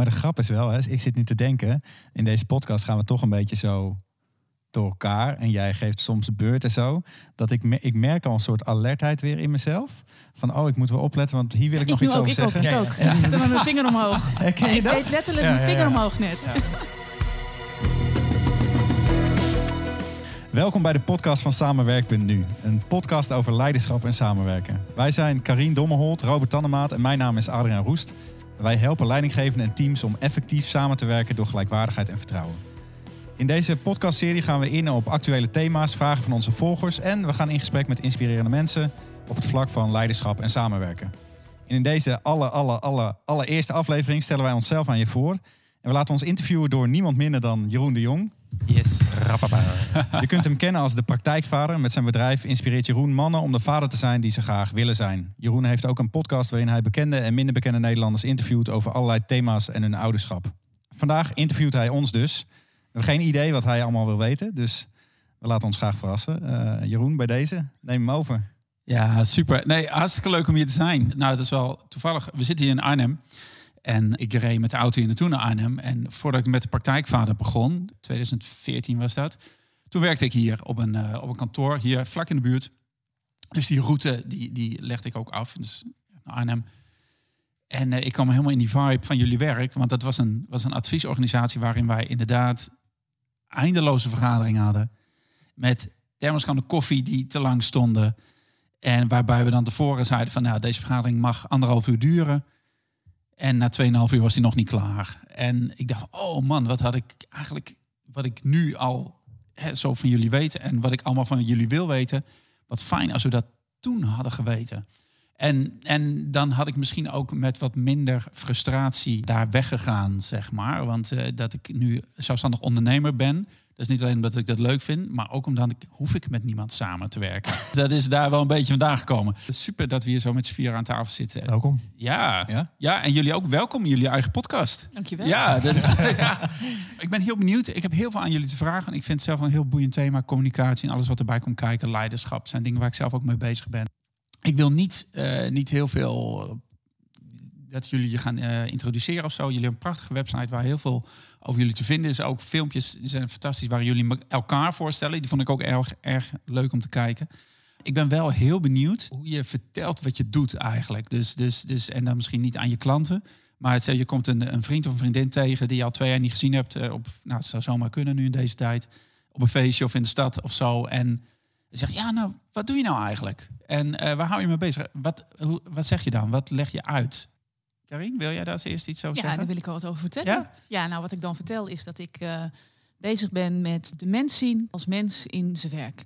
Maar de grap is wel, hè, ik zit nu te denken, in deze podcast gaan we toch een beetje zo door elkaar. En jij geeft soms de beurt en zo. Dat ik, me- ik merk al een soort alertheid weer in mezelf. Van, oh, ik moet wel opletten, want hier wil ik, nog iets ook, over ik ook, zeggen. ik ook. Ja, ja. Ik zit met mijn vinger omhoog. Herken je Ik dat? deed letterlijk Ja, mijn vinger ja. omhoog net. Welkom bij de podcast van Samenwerk.nu. Een podcast over leiderschap en samenwerken. Wij zijn Karien Dommelholt, Robert Tannemaat en mijn naam is Adriaan Roest. Wij helpen leidinggevenden en teams om effectief samen te werken door gelijkwaardigheid en vertrouwen. In deze podcastserie gaan we in op actuele thema's, vragen van onze volgers en we gaan in gesprek met inspirerende mensen op het vlak van leiderschap en samenwerken. En in deze alle, alle, alle, allereerste aflevering stellen wij onszelf aan je voor. En we laten ons interviewen door niemand minder dan Jeroen de Jong. Yes. Je kunt hem kennen als de praktijkvader. Met zijn bedrijf inspireert Jeroen mannen om de vader te zijn die ze graag willen zijn. Jeroen heeft ook een podcast waarin hij bekende en minder bekende Nederlanders interviewt over allerlei thema's en hun ouderschap. Vandaag interviewt hij ons dus. We hebben geen idee wat hij allemaal wil weten, dus we laten ons graag verrassen. Eh, Jeroen, bij deze, neem hem over. Ja, super. Nee, hartstikke leuk om hier te zijn. Nou, het is wel toevallig. We zitten hier in Arnhem. En ik reed met de auto hier naartoe naar Arnhem. En voordat ik met de praktijkvader begon, 2014 was dat. Toen werkte ik hier op een, eh, op een kantoor, hier vlak in de buurt. Dus die route, die, die legde ik ook af. Dus naar Arnhem. En eh, ik kwam helemaal in die vibe van jullie werk. Want dat was een, was een adviesorganisatie waarin wij inderdaad eindeloze vergaderingen hadden. Met thermoskannen koffie die te lang stonden. En waarbij we dan tevoren zeiden van nou, deze vergadering mag anderhalf uur duren. En na 2,5 uur was die nog niet klaar. En ik dacht, oh man, wat had ik eigenlijk, wat ik nu al zo van jullie weet en wat ik allemaal van jullie wil weten. Wat fijn als we dat toen hadden geweten. En, en dan had ik misschien ook met wat minder frustratie daar weggegaan, zeg maar. Want eh, dat ik nu zelfstandig ondernemer ben, dat is niet alleen omdat ik dat leuk vind, maar ook omdat ik hoef ik met niemand samen te werken. dat is daar wel een beetje vandaan gekomen. Super dat we hier zo met z'n vier aan tafel zitten. Welkom. Ja, Ja? ja. en jullie ook welkom in jullie eigen podcast. Dankjewel. Ja, dat is, ja, ik ben heel benieuwd. Ik heb heel veel aan jullie te vragen. Ik vind het zelf een heel boeiend thema. Communicatie en alles wat erbij komt kijken. Leiderschap zijn dingen waar ik zelf ook mee bezig ben. Ik wil niet, eh, niet heel veel eh, dat jullie je gaan eh, introduceren of zo. Jullie hebben een prachtige website waar heel veel over jullie te vinden is. Ook filmpjes die zijn fantastisch waar jullie elkaar voorstellen. Die vond ik ook erg, erg leuk om te kijken. Ik ben wel heel benieuwd hoe je vertelt wat je doet eigenlijk. Dus, dus, dus, en dan misschien niet aan je klanten. Maar het, je komt een, een vriend of een vriendin tegen die je al twee jaar niet gezien hebt. eh, Op, nou, het zou zomaar kunnen nu in deze tijd. Op een feestje of in de stad of zo. En zegt, ja, nou, wat doe je nou eigenlijk? En eh, waar hou je mee bezig? Wat, wat zeg je dan? Wat leg je uit? Karin, wil jij daar als eerst iets over Ja, zeggen? daar wil ik wel wat over vertellen. Ja? Ja, nou wat ik dan vertel is dat ik eh, bezig ben met de mens zien als mens in zijn werk.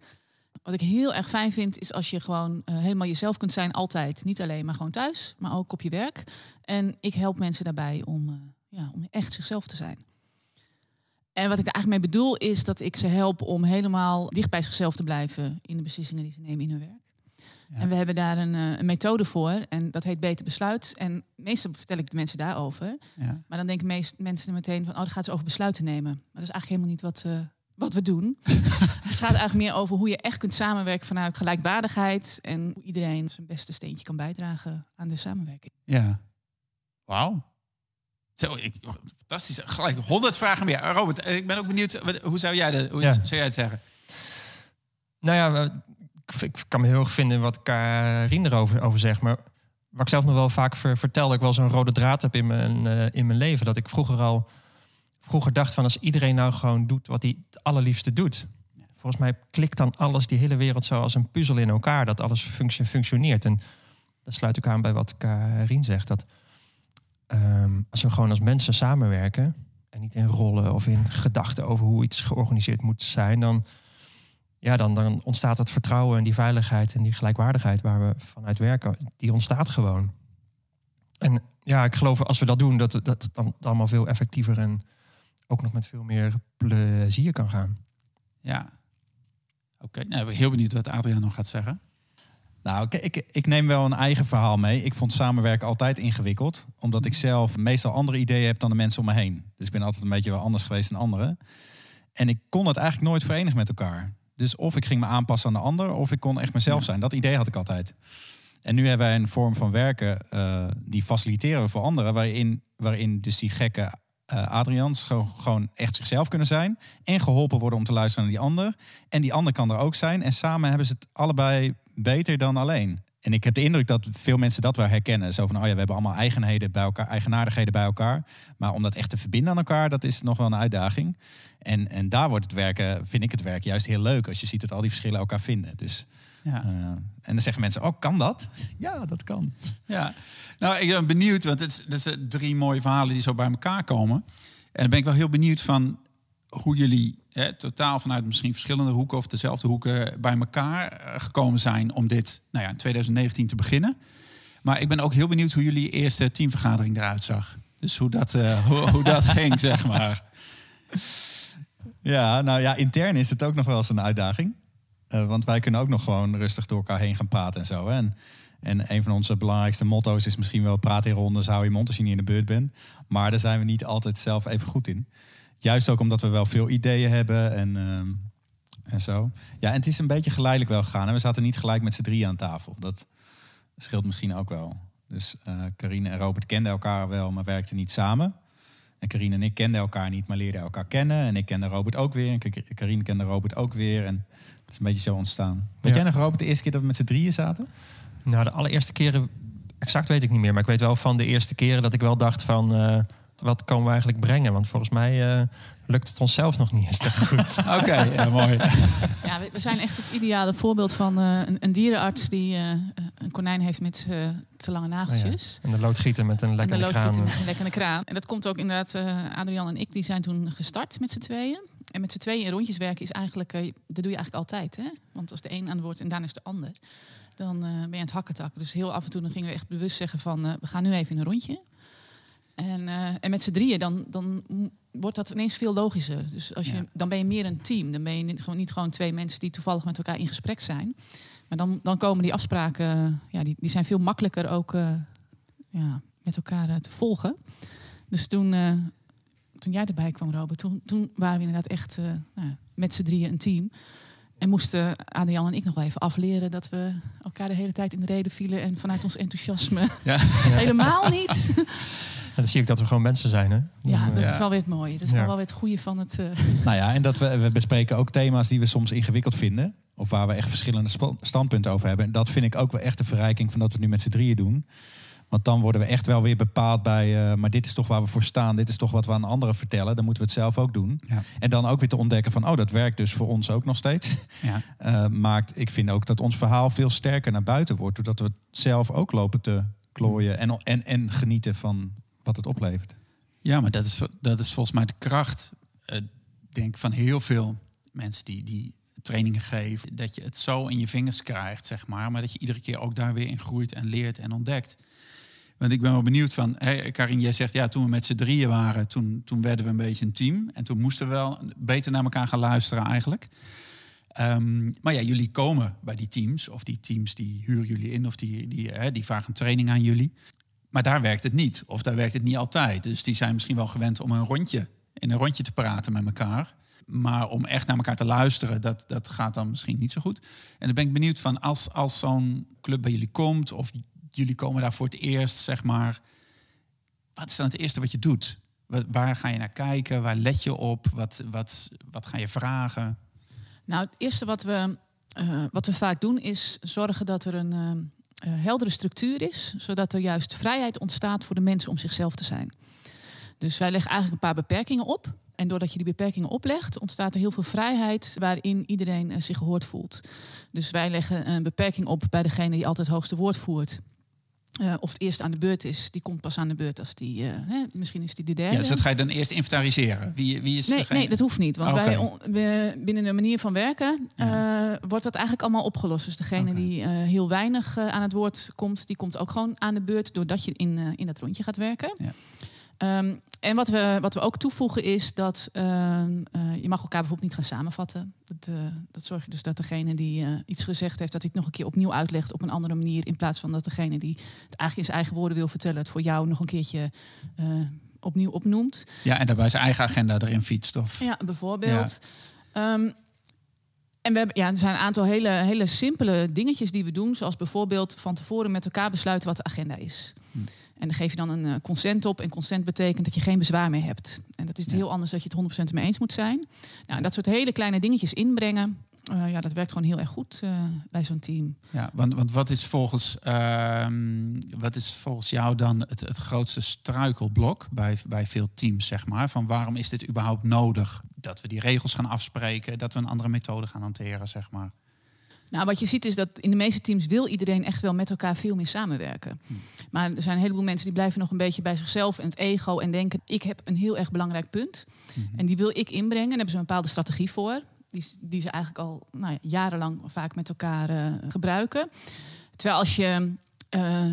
Wat ik heel erg fijn vind is als je gewoon eh, helemaal jezelf kunt zijn altijd. Niet alleen maar gewoon thuis, maar ook op je werk. En ik help mensen daarbij om, eh, ja, om echt zichzelf te zijn. En wat ik daar eigenlijk mee bedoel is dat ik ze help om helemaal dicht bij zichzelf te blijven in de beslissingen die ze nemen in hun werk. Ja. En we hebben daar een, eh, een methode voor en dat heet Beter Besluit. En meestal vertel ik de mensen daarover. Ja. Maar dan denken meest mensen meteen van, oh, dan gaat het over besluiten nemen. Maar dat is eigenlijk helemaal niet wat, eh, wat we doen. het gaat eigenlijk meer over hoe je echt kunt samenwerken vanuit gelijkwaardigheid. En hoe iedereen zijn beste steentje kan bijdragen aan de samenwerking. Ja. Wauw. Zo, ik, fantastisch. Gelijk honderd vragen meer. Robert, eh, ik ben ook benieuwd. Hoe zou jij, de, hoe Ja. zou jij het zeggen? Nou ja, ik, ik kan me heel erg vinden in wat Karin erover over zegt. Maar waar ik zelf nog wel vaak ver, vertel, dat ik wel zo'n rode draad heb in mijn, eh, in mijn leven. Dat ik vroeger al vroeger dacht van als iedereen nou gewoon doet wat hij het allerliefste doet. Volgens mij klikt dan alles, die hele wereld zo als een puzzel in elkaar. Dat alles func- functioneert. En dat sluit ook aan bij wat Karin zegt. Dat ehm, als we gewoon als mensen samenwerken... en niet in rollen of in gedachten over hoe iets georganiseerd moet zijn... dan ja, dan, dan ontstaat het vertrouwen en die veiligheid en die gelijkwaardigheid waar we vanuit werken, die ontstaat gewoon. En ja, ik geloof als we dat doen, dat het- dat het dan allemaal veel effectiever en ook nog met veel meer plezier kan gaan. Ja. Oké, nou, ik ben heel benieuwd wat Adriaan nog gaat zeggen. Nou, ik, ik, ik neem wel een eigen verhaal mee. Ik vond samenwerken altijd ingewikkeld. Omdat ik zelf meestal andere ideeën heb dan de mensen om me heen. Dus ik ben altijd een beetje wel anders geweest dan anderen. En ik kon het eigenlijk nooit verenigen met elkaar. Dus of ik ging me aanpassen aan de ander, of ik kon echt mezelf zijn. Dat idee had ik altijd. En nu hebben wij een vorm van werken uh, die faciliteren we voor anderen, waarin, waarin dus die gekke uh, Adrians gewoon, gewoon echt zichzelf kunnen zijn en geholpen worden om te luisteren naar die ander. En die ander kan er ook zijn en samen hebben ze het allebei beter dan alleen. En ik heb de indruk dat veel mensen dat wel herkennen. Zo van, oh ja, we hebben allemaal eigenheden bij elkaar, eigenaardigheden bij elkaar. Maar om dat echt te verbinden aan elkaar, dat is nog wel een uitdaging. En, en daar wordt het werken, vind ik het werk juist heel leuk. Als je ziet dat al die verschillen elkaar vinden. Dus, ja. Uh, en dan zeggen mensen, oh, kan dat? Ja, dat kan. Ja, nou, ik ben benieuwd, want het, is, het drie mooie verhalen die zo bij elkaar komen. En dan ben ik wel heel benieuwd van hoe jullie hè, totaal vanuit misschien verschillende hoeken of dezelfde hoeken bij elkaar eh, gekomen zijn om dit nou ja, in 2019 te beginnen. Maar ik ben ook heel benieuwd hoe jullie eerste teamvergadering eruit zag. Dus hoe dat, uh, hoe, hoe dat ging, zeg maar. Ja, nou ja, intern is het ook nog wel eens een uitdaging. Uh, want wij kunnen ook nog gewoon rustig door elkaar heen gaan praten en zo. Hè? En, en een van onze belangrijkste motto's is misschien wel praten in rondes, hou je mond als je niet in de beurt bent. Maar daar zijn we niet altijd zelf even goed in. Juist ook omdat we wel veel ideeën hebben en, uh, en zo. Ja, en het is een beetje geleidelijk wel gegaan. En we zaten niet gelijk met z'n drieën aan tafel. Dat scheelt misschien ook wel. Dus uh, Carine en Robert kenden elkaar wel, maar werkten niet samen. En Carine en ik kenden elkaar niet, maar leerden elkaar kennen. En ik kende Robert ook weer. En Carine kende Robert ook weer. En het is een beetje zo ontstaan. Weet jij nog, Robert, de eerste keer dat we met z'n drieën zaten? Nou, de allereerste keren, exact weet ik niet meer. Maar ik weet wel van de eerste keren dat ik wel dacht van... Uh, wat komen we eigenlijk brengen? Want volgens mij uh, lukt het onszelf nog niet eens te goed. Oké, ja, mooi. Ja, we zijn echt het ideale voorbeeld van uh, een, een, dierenarts die uh, een konijn heeft met te lange nageltjes. Oh ja. En de loodgieter met een lekkere kraan. En de met een lekkere kraan. En dat komt ook inderdaad, Adrian en ik, die zijn toen gestart met z'n tweeën. En met z'n tweeën in rondjes werken is eigenlijk, dat doe je eigenlijk altijd. Hè? Want als de een aan het woord en daarna is de ander dan ben je aan het hakketakken. Dus heel af en toe dan gingen we echt bewust zeggen van we gaan nu even in een rondje. En, uh, en met z'n drieën, dan, dan wordt dat ineens veel logischer. Dus als je, ja. dan ben je meer een team. Dan ben je niet gewoon, niet gewoon twee mensen die toevallig met elkaar in gesprek zijn. Maar dan, dan komen die afspraken, ja, die, die zijn veel makkelijker ook uh, ja, met elkaar uh, te volgen. Dus toen, toen jij erbij kwam, Robert, toen, toen waren we inderdaad echt nou, met z'n drieën een team. En moesten Adrian en ik nog wel even afleren dat we elkaar de hele tijd in de reden vielen en vanuit ons enthousiasme ja. helemaal niet. En dan zie ik dat we gewoon mensen zijn, hè? Ja, dat is wel weer het mooie. Dat is ja. dan wel weer het goede van het... Uh... Nou ja, en dat we, we bespreken ook thema's die we soms ingewikkeld vinden. Of waar we echt verschillende standpunten over hebben. En dat vind ik ook wel echt de verrijking van dat we het nu met z'n drieën doen. Want dan worden we echt wel weer bepaald bij... Uh, maar dit is toch waar we voor staan. Dit is toch wat we aan anderen vertellen. Dan moeten we het zelf ook doen. Ja. En dan ook weer te ontdekken van... oh, dat werkt dus voor ons ook nog steeds. Ja. Uh, maakt, ik vind ook dat ons verhaal veel sterker naar buiten wordt. Doordat we het zelf ook lopen te klooien. En, en, en genieten van wat het oplevert. Ja, maar dat is, dat is volgens mij de kracht, uh, denk van heel veel mensen die, die trainingen geven. Dat je het zo in je vingers krijgt, zeg maar. Maar dat je iedere keer ook daar weer in groeit en leert en ontdekt. Want ik ben wel benieuwd van, hey, Karin, jij zegt ja, toen we met z'n drieën waren, toen, toen werden we een beetje een team. En toen moesten we wel beter naar elkaar gaan luisteren eigenlijk. Um, maar ja, jullie komen bij die teams, of die teams die huren jullie in, of die, die, hè, die vragen training aan jullie. Maar daar werkt het niet. Of daar werkt het niet altijd. Dus die zijn misschien wel gewend om een rondje, in een rondje te praten met elkaar. Maar om echt naar elkaar te luisteren, dat, dat gaat dan misschien niet zo goed. En dan ben ik benieuwd van als, als zo'n club bij jullie komt, of jullie komen daar voor het eerst, zeg maar. Wat is dan het eerste wat je doet? Waar ga je naar kijken? Waar let je op? Wat, wat, wat ga je vragen? Nou, het eerste wat we, uh, wat we vaak doen is zorgen dat er een, uh, heldere structuur is, zodat er juist vrijheid ontstaat voor de mensen om zichzelf te zijn. Dus wij leggen eigenlijk een paar beperkingen op. En doordat je die beperkingen oplegt, ontstaat er heel veel vrijheid waarin iedereen uh, zich gehoord voelt. Dus wij leggen een beperking op bij degene die altijd het hoogste woord voert. Uh, of het eerst aan de beurt is, die komt pas aan de beurt als die, uh, hè, misschien is die de derde. Ja, dus dat ga je dan eerst inventariseren. Wie, wie is nee, degene? nee, dat hoeft niet. Want okay. wij, we, binnen de manier van werken ja. uh, wordt dat eigenlijk allemaal opgelost. Dus degene okay. die heel weinig aan het woord komt, die komt ook gewoon aan de beurt doordat je in, in dat rondje gaat werken. Ja. Um, en wat we, wat we ook toevoegen is dat uh, uh, je mag elkaar bijvoorbeeld niet gaan samenvatten. Dat, uh, dat zorgt dus dat degene die iets gezegd heeft, dat hij het nog een keer opnieuw uitlegt op een andere manier. In plaats van dat degene die het eigenlijk in zijn eigen woorden wil vertellen, het voor jou nog een keertje opnieuw opnoemt. Ja, en daarbij zijn eigen agenda erin fietst. Of... Ja, bijvoorbeeld. Ja. Um, En we hebben, ja, er zijn een aantal hele, hele simpele dingetjes die we doen. Zoals bijvoorbeeld van tevoren met elkaar besluiten wat de agenda is. Hm. En dan geef je dan een uh, consent op. En consent betekent dat je geen bezwaar meer hebt. En dat is Ja. heel anders dat je het 100% mee eens moet zijn. Nou, dat soort hele kleine dingetjes inbrengen. eh, ja, dat werkt gewoon heel erg goed eh, bij zo'n team. Ja, want, want wat, is volgens, ehm, wat is volgens jou dan het, het grootste struikelblok bij, bij veel teams, zeg maar? Van waarom is dit überhaupt nodig? Dat we die regels gaan afspreken, dat we een andere methode gaan hanteren, zeg maar. Nou, wat je ziet is dat in de meeste teams wil iedereen echt wel met elkaar veel meer samenwerken. Hm. Maar er zijn een heleboel mensen die blijven nog een beetje bij zichzelf en het ego en denken: ik heb een heel erg belangrijk punt Mhm. en die wil ik inbrengen. Daar hebben ze een bepaalde strategie voor, die, die ze eigenlijk al nou ja, jarenlang vaak met elkaar eh, gebruiken. Terwijl als je eh,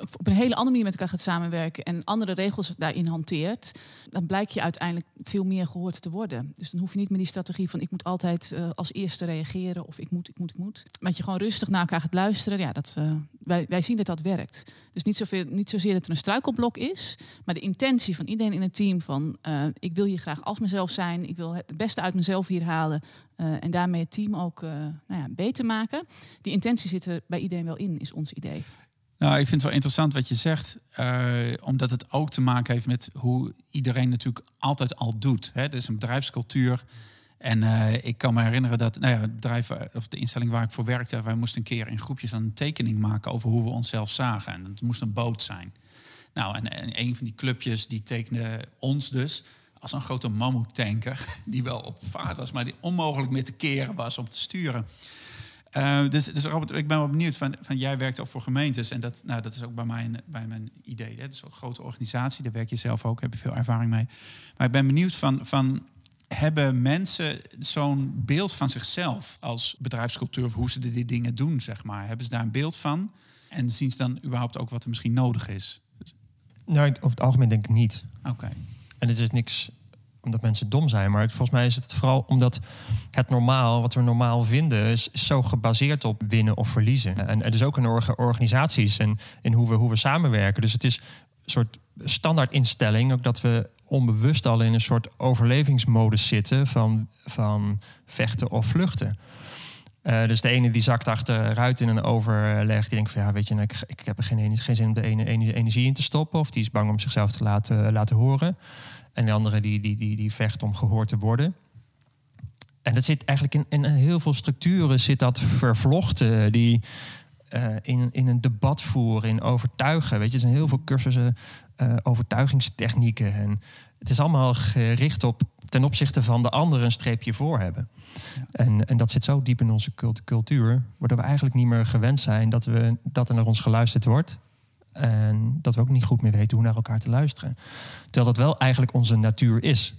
op een hele andere manier met elkaar gaat samenwerken en andere regels daarin hanteert, dan blijkt je uiteindelijk veel meer gehoord te worden. Dus dan hoef je niet meer die strategie van ik moet altijd eh, als eerste reageren of ik moet, ik moet, ik moet. Maar dat je gewoon rustig naar elkaar gaat luisteren, ja, dat, eh, wij, wij zien dat dat werkt. Dus niet, zoveel, niet zozeer dat er een struikelblok is, maar de intentie van iedereen in het team van eh, ik wil hier graag als mezelf zijn, ik wil het beste uit mezelf hier halen en daarmee het team ook nou ja, beter maken. Die intentie zit er bij iedereen wel in, is ons idee. Nou, ik vind het wel interessant wat je zegt, eh, omdat het ook te maken heeft met hoe iedereen natuurlijk altijd al doet. Hè? Is een bedrijfscultuur. En eh, ik kan me herinneren dat nou ja, het bedrijf eh, of de instelling waar ik voor werkte, wij moesten een keer in groepjes een tekening maken over hoe we onszelf zagen. En het moest een boot zijn. Nou, en, en een van die clubjes die tekende ons dus als een grote mammoetanker die wel op vaart was, maar die onmogelijk meer te keren was om te sturen. Uh, dus, dus Robert, ik ben wel benieuwd van, van jij werkt ook voor gemeentes en dat, nou, dat is ook bij mijn, bij mijn idee. Hè? Het is ook een grote organisatie, daar werk je zelf ook, heb je veel ervaring mee. Maar ik ben benieuwd van, van hebben mensen zo'n beeld van zichzelf als bedrijfscultuur of hoe ze die dingen doen, zeg maar? Hebben ze daar een beeld van? En zien ze dan überhaupt ook wat er misschien nodig is? Nou, over het algemeen denk ik niet. Oké. Okay. En het is niks omdat mensen dom zijn, maar volgens mij is het vooral omdat het normaal, wat we normaal vinden, is, zo gebaseerd op winnen of verliezen. En er is ook een orga organisaties en in hoe we, hoe we samenwerken. Dus het is een soort standaardinstelling, ook dat we onbewust al in een soort overlevingsmodus zitten van, van vechten of vluchten. Uh, dus de ene die zakt achteruit in een overleg. Die denkt van ja, weet je, ik, ik heb er geen, geen zin om de ene energie in te stoppen. Of die is bang om zichzelf te laten, laten horen. En de andere die, die, die, die vecht om gehoord te worden. En dat zit eigenlijk in, in heel veel structuren zit dat vervlochten. Die uh, in, in een debat voeren, in overtuigen. Weet je, er zijn heel veel cursussen uh, overtuigingstechnieken. En het is allemaal gericht op ten opzichte van de ander een streepje voor hebben. Ja. En, en dat zit zo diep in onze cultuur, waardoor we eigenlijk niet meer gewend zijn dat, we, dat er naar ons geluisterd wordt. En dat we ook niet goed meer weten hoe naar elkaar te luisteren. Terwijl dat wel eigenlijk onze natuur is.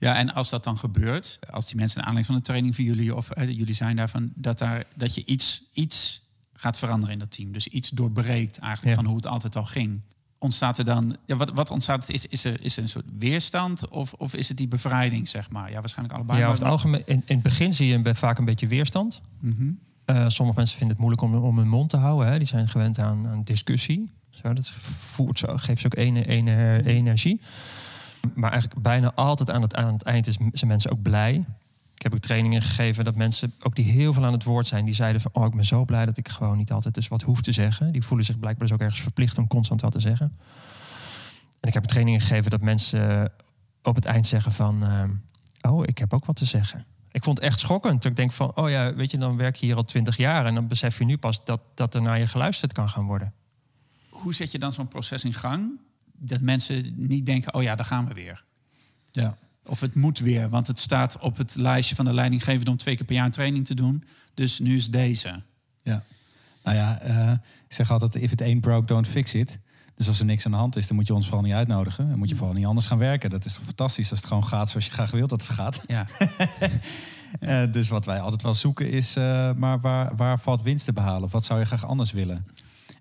Ja, en als dat dan gebeurt, als die mensen in aanleiding van de training van jullie of eh, jullie zijn daarvan, dat, daar, dat je iets, iets gaat veranderen in dat team. Dus iets doorbreekt eigenlijk ja. van hoe het altijd al ging. Ontstaat er dan, ja, wat, wat ontstaat is, is, er, is er een soort weerstand of, of is het die bevrijding, zeg maar? Ja, waarschijnlijk allebei. Ja, over het algemeen, in, in het begin zie je vaak een beetje weerstand. Mm -hmm. Uh, sommige mensen vinden het moeilijk om, om hun mond te houden. Hè. Die zijn gewend aan, aan discussie. Zo, dat voert zo, geeft ze ook ene, ene, energie. Maar eigenlijk bijna altijd aan het, aan het eind is, zijn mensen ook blij. Ik heb ook trainingen gegeven dat mensen, ook die heel veel aan het woord zijn, die zeiden van, oh, ik ben zo blij dat ik gewoon niet altijd dus wat hoef te zeggen. Die voelen zich blijkbaar dus ook ergens verplicht om constant wat te zeggen. En ik heb trainingen gegeven dat mensen op het eind zeggen van, uh, oh, ik heb ook wat te zeggen. Ik vond het echt schokkend. Ik denk van, oh ja, weet je, dan werk je hier al twintig jaar en dan besef je nu pas dat, dat er naar je geluisterd kan gaan worden. Hoe zet je dan zo'n proces in gang? Dat mensen niet denken, oh ja, daar gaan we weer. Ja. Of het moet weer, want het staat op het lijstje van de leidinggevende om twee keer per jaar een training te doen. Dus nu is deze. Ja. Nou ja, uh, ik zeg altijd, if it ain't broke, don't fix it. Dus als er niks aan de hand is, dan moet je ons vooral niet uitnodigen. Dan moet je vooral niet anders gaan werken. Dat is toch fantastisch als het gewoon gaat zoals je graag wilt dat het gaat. Ja. uh, dus wat wij altijd wel zoeken is, uh, maar waar, waar valt winst te behalen? Of wat zou je graag anders willen?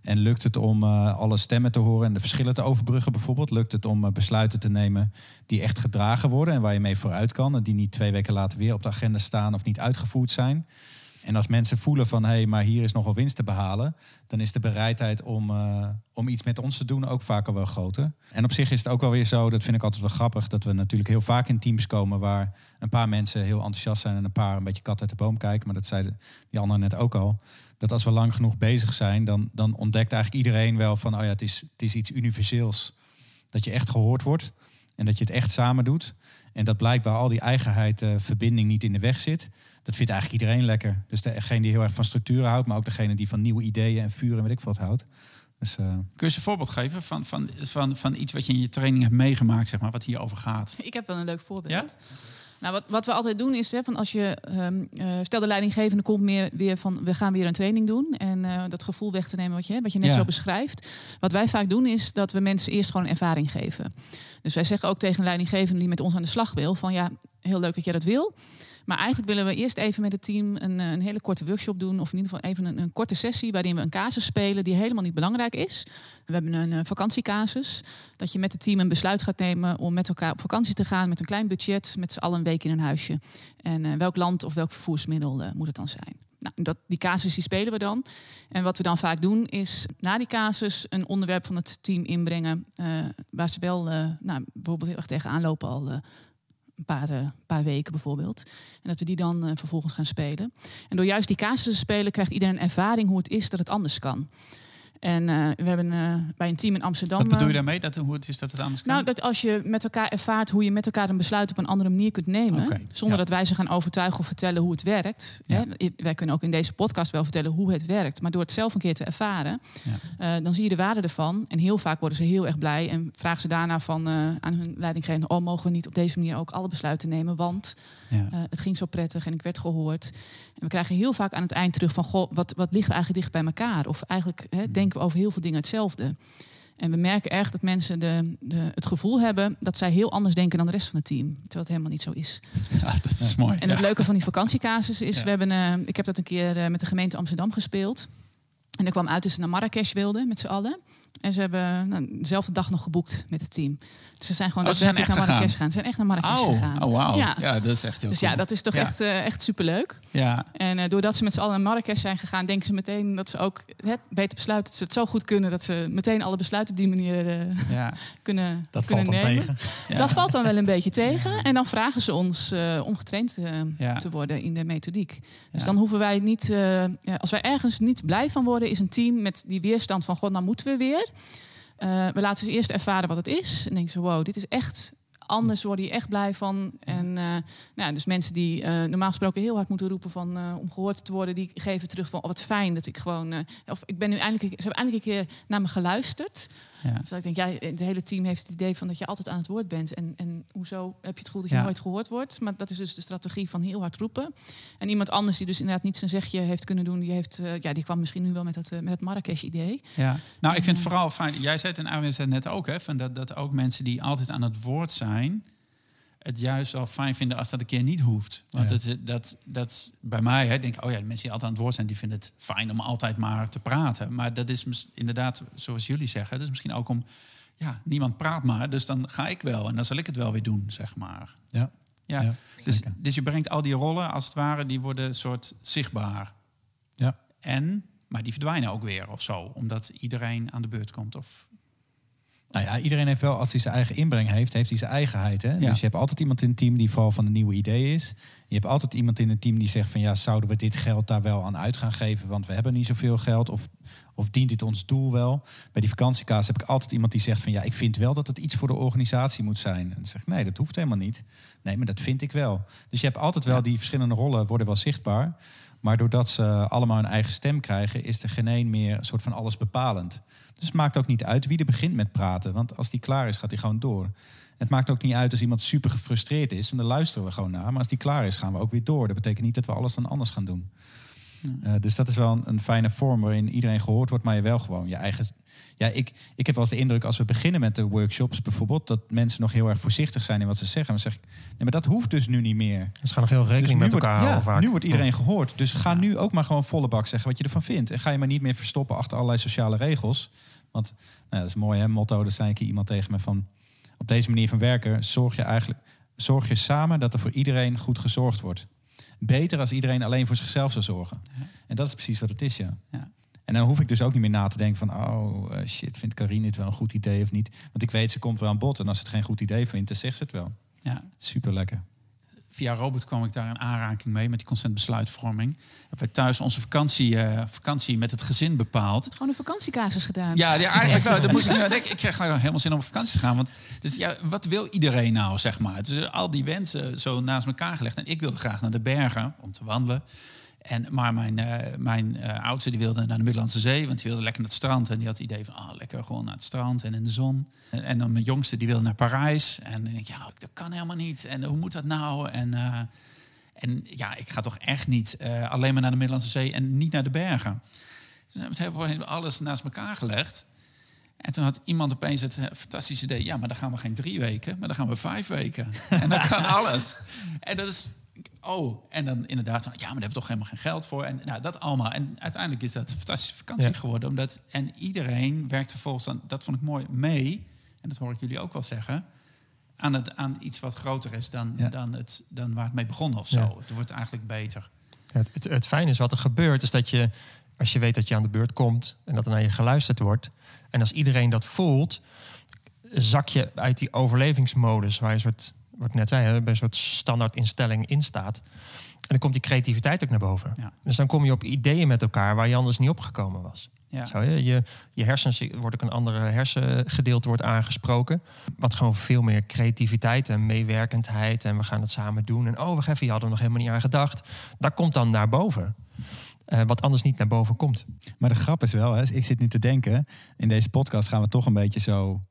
En lukt het om uh, alle stemmen te horen en de verschillen te overbruggen bijvoorbeeld? Lukt het om besluiten te nemen die echt gedragen worden en waar je mee vooruit kan en die niet twee weken later weer op de agenda staan of niet uitgevoerd zijn? En als mensen voelen van hé, hey, maar hier is nog wel winst te behalen, dan is de bereidheid om, uh, om iets met ons te doen ook vaak al wel groter. En op zich is het ook wel weer zo, dat vind ik altijd wel grappig, dat we natuurlijk heel vaak in teams komen waar een paar mensen heel enthousiast zijn en een paar een beetje kat uit de boom kijken. Maar dat zei die anderen net ook al. Dat als we lang genoeg bezig zijn, dan, dan ontdekt eigenlijk iedereen wel van oh ja, het is, het is iets universeels. Dat je echt gehoord wordt en dat je het echt samen doet. En dat blijkbaar al die eigenheid, uh, verbinding niet in de weg zit. Dat vindt eigenlijk iedereen lekker. Dus degene die heel erg van structuren houdt, maar ook degene die van nieuwe ideeën en vuren en weet ik wat houdt. Dus, uh... Kun je eens een voorbeeld geven van, van, van, van iets wat je in je training hebt meegemaakt, zeg maar, wat hierover gaat? Ik heb wel een leuk voorbeeld. Ja? Nou, wat, wat we altijd doen is, hè, van als je, um, uh, stel de leidinggevende komt meer weer van, we gaan weer een training doen. En uh, dat gevoel weg te nemen wat je, wat je net ja. zo beschrijft. Wat wij vaak doen is dat we mensen eerst gewoon ervaring geven. Dus wij zeggen ook tegen een leidinggevende die met ons aan de slag wil, van ja, heel leuk dat jij dat wil. Maar eigenlijk willen we eerst even met het team een, een hele korte workshop doen. Of in ieder geval even een, korte sessie waarin we een casus spelen die helemaal niet belangrijk is. We hebben een, een vakantiecasus. Dat je met het team een besluit gaat nemen om met elkaar op vakantie te gaan met een klein budget. Met z'n allen een week in een huisje. En uh, welk land of welk vervoersmiddel uh, moet het dan zijn? Nou, dat, die casus die spelen we dan. En wat we dan vaak doen is na die casus een onderwerp van het team inbrengen. Uh, waar ze wel nou, bijvoorbeeld heel erg tegenaan lopen al een paar, uh, paar weken bijvoorbeeld. En dat we die dan uh, vervolgens gaan spelen. En door juist die casussen te spelen krijgt iedereen ervaring hoe het is dat het anders kan. En uh, we hebben uh, bij een team in Amsterdam. Wat bedoel je daarmee? Dat, hoe het is dat het anders kan? Nou, dat als je met elkaar ervaart hoe je met elkaar een besluit op een andere manier kunt nemen. Okay, zonder ja. dat wij ze gaan overtuigen of vertellen hoe het werkt. Ja. Hè? Wij kunnen ook in deze podcast wel vertellen hoe het werkt. Maar door het zelf een keer te ervaren, ja. uh, dan zie je de waarde ervan. En heel vaak worden ze heel erg blij. En vragen ze daarna van, aan hun leidinggevende: Oh, mogen we niet op deze manier ook alle besluiten nemen? Want het ging zo prettig en ik werd gehoord. En we krijgen heel vaak aan het eind terug van: Goh, wat, wat ligt er eigenlijk dicht bij elkaar? Of eigenlijk hè, denk denken we over heel veel dingen hetzelfde. En we merken erg dat mensen de, de, het gevoel hebben dat zij heel anders denken dan de rest van het team. Terwijl het helemaal niet zo is. Ja, dat is mooi. En het leuke van die vakantiecasus is, ja. we hebben, uh, ik heb dat een keer uh, met de gemeente Amsterdam gespeeld. En ik kwam uit dat ze naar Marrakesh wilden met z'n allen. En ze hebben nou, dezelfde dag nog geboekt met het team. Dus ze zijn gewoon oh, ze zijn echt naar Marrakesh gegaan. Ze zijn echt naar Marrakesh oh, gegaan. Oh, wow. Ja. ja, dat is echt heel Dus cool. ja, dat is toch ja. echt, uh, echt superleuk. Ja. En uh, doordat ze met z'n allen naar Marrakesh zijn gegaan... denken ze meteen dat ze ook het beter besluiten... dat ze het zo goed kunnen... dat ze meteen alle besluiten op die manier uh, ja. kunnen, dat kunnen valt nemen. tegen. Dat valt dan wel een beetje tegen. En dan vragen ze ons om getraind te worden in de methodiek. Dus dan hoeven wij niet... als wij ergens niet blij van worden... is een team met die weerstand van... god, nou moeten we weer... Uh, we laten ze eerst ervaren wat het is. En denken ze, wow, dit is echt anders, worden je echt blij van. En uh, nou, dus mensen die uh, normaal gesproken heel hard moeten roepen van, om gehoord te worden, die geven terug van, oh, wat fijn dat ik gewoon, of ik ben nu eindelijk, ze hebben eindelijk een keer naar me geluisterd. Ja. Terwijl ik denk, ja, het hele team heeft het idee van dat je altijd aan het woord bent. En, en hoezo heb je het gevoel dat je ja. nooit gehoord wordt? Maar dat is dus de strategie van heel hard roepen. En iemand anders die dus inderdaad niet zijn zegje heeft kunnen doen, die, heeft, uh, ja, die kwam misschien nu wel met dat, uh, met het Marrakesh-idee. Ja, nou, ik vind het vooral fijn. Jij zei het en Arjen zei het net ook, hè, van dat, dat ook mensen die altijd aan het woord zijn het juist wel fijn vinden als dat een keer niet hoeft. Want ja. dat, dat, dat bij mij, hè, denk ik, oh ja, de mensen die altijd aan het woord zijn, die vinden het fijn om altijd maar te praten. Maar dat is inderdaad, zoals jullie zeggen, dat is misschien ook om, ja, niemand praat maar, dus dan ga ik wel en dan zal ik het wel weer doen, zeg maar. Ja. Ja, ja dus, dus je brengt al die rollen, als het ware, die worden een soort zichtbaar. Ja. En, maar die verdwijnen ook weer of zo, omdat iedereen aan de beurt komt. Of nou ja, iedereen heeft wel, als hij zijn eigen inbreng heeft, heeft hij zijn eigenheid. Hè? Ja. Dus je hebt altijd iemand in het team die vooral van een nieuwe idee is. Je hebt altijd iemand in het team die zegt van ja, zouden we dit geld daar wel aan uit gaan geven, want we hebben niet zoveel geld. Of, of dient dit ons doel wel? Bij die vakantiekaas heb ik altijd iemand die zegt van ja, ik vind wel dat het iets voor de organisatie moet zijn. En dan zeg ik nee, dat hoeft helemaal niet. Nee, maar dat vind ik wel. Dus je hebt altijd wel die verschillende rollen worden wel zichtbaar. Maar doordat ze allemaal een eigen stem krijgen, is er geen één meer een soort van alles bepalend. Dus het maakt ook niet uit wie er begint met praten. Want als die klaar is, gaat hij gewoon door. Het maakt ook niet uit als iemand super gefrustreerd is. En dan luisteren we gewoon naar. Maar als die klaar is, gaan we ook weer door. Dat betekent niet dat we alles dan anders gaan doen. Ja. Uh, dus dat is wel een, een, fijne vorm waarin iedereen gehoord wordt, maar je wel gewoon je eigen. Ja, ik, ik heb wel eens de indruk als we beginnen met de workshops bijvoorbeeld, dat mensen nog heel erg voorzichtig zijn in wat ze zeggen. Dan zeg ik, nee, maar dat hoeft dus nu niet meer. Ze gaan nog heel rekening dus met wordt, elkaar ja, vaak. Nu wordt iedereen gehoord. Dus ga nu ook maar gewoon volle bak zeggen wat je ervan vindt. En ga je maar niet meer verstoppen achter allerlei sociale regels. Want nou, dat is mooi, hè? Motto, daar zei ik iemand tegen me van... op deze manier van werken zorg je eigenlijk zorg je samen dat er voor iedereen goed gezorgd wordt. Beter als iedereen alleen voor zichzelf zou zorgen. Ja. En dat is precies wat het is, ja. Ja. En dan hoef ik dus ook niet meer na te denken van... oh eh, shit, vindt Karine dit wel een goed idee of niet? Want ik weet, ze komt wel aan bod. En als ze het geen goed idee vindt, dan zegt ze het wel. Ja. Super lekker. Via Robert kwam ik daar in aanraking mee met die consent besluitvorming. Hebben we thuis onze vakantie, eh, vakantie met het gezin bepaald. Gewoon een vakantiecasus gedaan. Ja, ja eigenlijk wel. Dat moest ik, aan denken. ik kreeg nou helemaal zin om op vakantie te gaan. Want dus ja, wat wil iedereen nou, zeg maar? Dus eh, al die wensen zo naast elkaar gelegd. En ik wilde graag naar de bergen om te wandelen. En, maar mijn, eh, mijn eh, oudste die wilde naar de Middellandse Zee, want die wilde lekker naar het strand. En die had het idee van, ah, lekker gewoon naar het strand en in de zon. En, en dan mijn jongste die wilde naar Parijs. En dan denk ik, ja, dat kan helemaal niet. En hoe moet dat nou? En, eh, en ja, ik ga toch echt niet alleen maar naar de Middellandse Zee en niet naar de bergen. Dus we hebben alles naast elkaar gelegd. En toen had iemand opeens het fantastische idee... ja, maar dan gaan we geen drie weken, maar dan gaan we vijf weken. En dan kan alles. En dat is... Oh, en dan inderdaad, van, ja, maar daar hebben we toch helemaal geen geld voor. En nou, dat allemaal. En uiteindelijk is dat een fantastische vakantie Ja. geworden. Omdat, en iedereen werkt vervolgens, aan, dat vond ik mooi, mee. En dat hoor ik jullie ook wel zeggen. Aan, het, aan iets wat groter is dan, Ja. dan, het, dan waar het mee begon of zo. Ja. Het wordt eigenlijk beter. Het, het, het fijne is wat er gebeurt, is dat je, als je weet dat je aan de beurt komt en dat er naar je geluisterd wordt, en als iedereen dat voelt, zak je uit die overlevingsmodus waar je soort, wat ik net zei, bij een soort standaard instelling in staat. En dan komt die creativiteit ook naar boven. Ja. Dus dan kom je op ideeën met elkaar waar je anders niet opgekomen was. Ja. Zo, je, je, je hersens wordt ook een andere hersengedeelte wordt aangesproken. Wat gewoon veel meer creativiteit en meewerkendheid. En we gaan het samen doen. En oh, wacht even, je hadden er nog helemaal niet aan gedacht. Dat komt dan naar boven. Eh, wat anders niet naar boven komt. Maar de grap is wel, hè, ik zit nu te denken... in deze podcast gaan we toch een beetje zo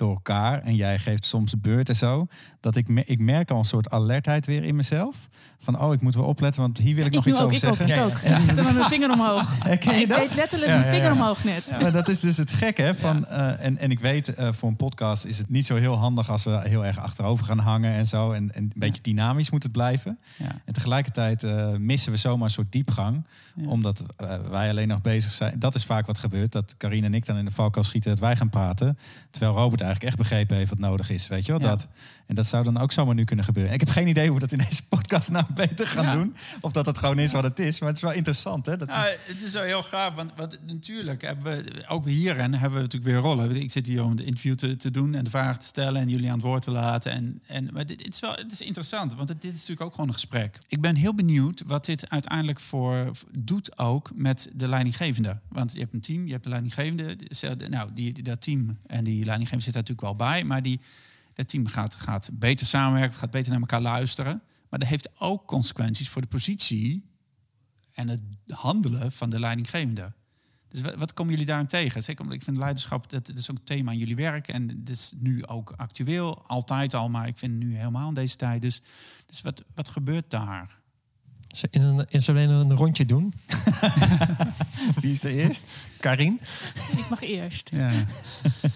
door elkaar... en jij geeft soms de beurt en zo... dat ik, me- ik merk al een soort alertheid weer in mezelf... van oh, ik moet wel opletten, want hier wil ik nog iets ook, over ik ook, zeggen. ik ook. Ik zit er met mijn vinger omhoog. Herken je ik dat? deed letterlijk Ja, mijn ja, vinger ja. omhoog net. Maar dat is dus het gekke. Hè, van, eh, en, en ik weet, eh, voor een podcast is het niet zo heel handig als we heel erg achterover gaan hangen en zo. En, en een beetje dynamisch moet het blijven. Ja. En tegelijkertijd eh, missen we zomaar een soort diepgang. Ja. Omdat wij alleen nog bezig zijn. Dat is vaak wat gebeurt. Dat Karine en ik dan in de valkuil schieten dat wij gaan praten. Terwijl Robert eigenlijk echt begrepen heeft wat nodig is. Weet je wel? Ja. Dat. En dat zou dan ook zomaar nu kunnen gebeuren. Ik heb geen idee hoe we dat in deze podcast nou beter gaan Ja. doen. Of dat het gewoon is wat het is. Maar het is wel interessant. Hè? Dat het is wel heel gaaf, want wat, natuurlijk hebben we, ook hierin hebben we natuurlijk weer rollen. Ik zit hier om de interview te, te doen en de vragen te stellen en jullie aan het woord te laten. En, en, maar dit, dit is wel het is interessant, want het- dit is natuurlijk ook gewoon een gesprek. Ik ben heel benieuwd wat dit uiteindelijk voor doet ook met de leidinggevende. Want je hebt een team, je hebt de leidinggevende. Nou, die, die- dat team en die leidinggevende natuurlijk wel bij, maar die, dat team gaat, gaat beter samenwerken, gaat beter naar elkaar luisteren. Maar dat heeft ook consequenties voor de positie en het handelen van de leidinggevende. Dus wat, komen jullie daarin tegen? Zeker omdat ik vind leiderschap, dat, dat is ook een thema in jullie werk. En het is nu ook actueel, altijd al, maar ik vind het nu helemaal in deze tijd. Dus, dus wat, wat gebeurt daar? In een, in zullen we een rondje doen? Wie is er eerst? Karin? Ik mag eerst. Ja,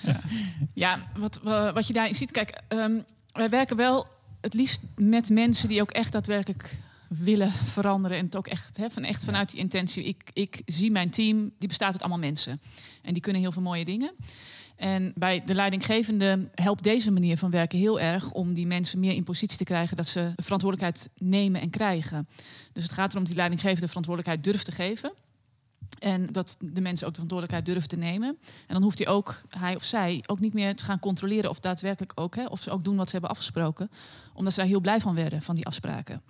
Ja, wat, wa- wat je daarin ziet, kijk, ehm, wij werken wel het liefst met mensen die ook echt daadwerkelijk willen veranderen. En het ook echt, hè, van, echt vanuit die intentie. Ik, ik zie mijn team, die bestaat uit allemaal mensen. En die kunnen heel veel mooie dingen. En bij de leidinggevende helpt deze manier van werken heel erg om die mensen meer in positie te krijgen dat ze verantwoordelijkheid nemen en krijgen. Dus het gaat erom dat die leidinggevende verantwoordelijkheid durft te geven. En dat de mensen ook de verantwoordelijkheid durven te nemen. En dan hoeft hij ook, hij of zij, ook niet meer te gaan controleren of daadwerkelijk ook, hè, of ze ook doen wat ze hebben afgesproken. Omdat ze daar heel blij van werden, van die afspraken.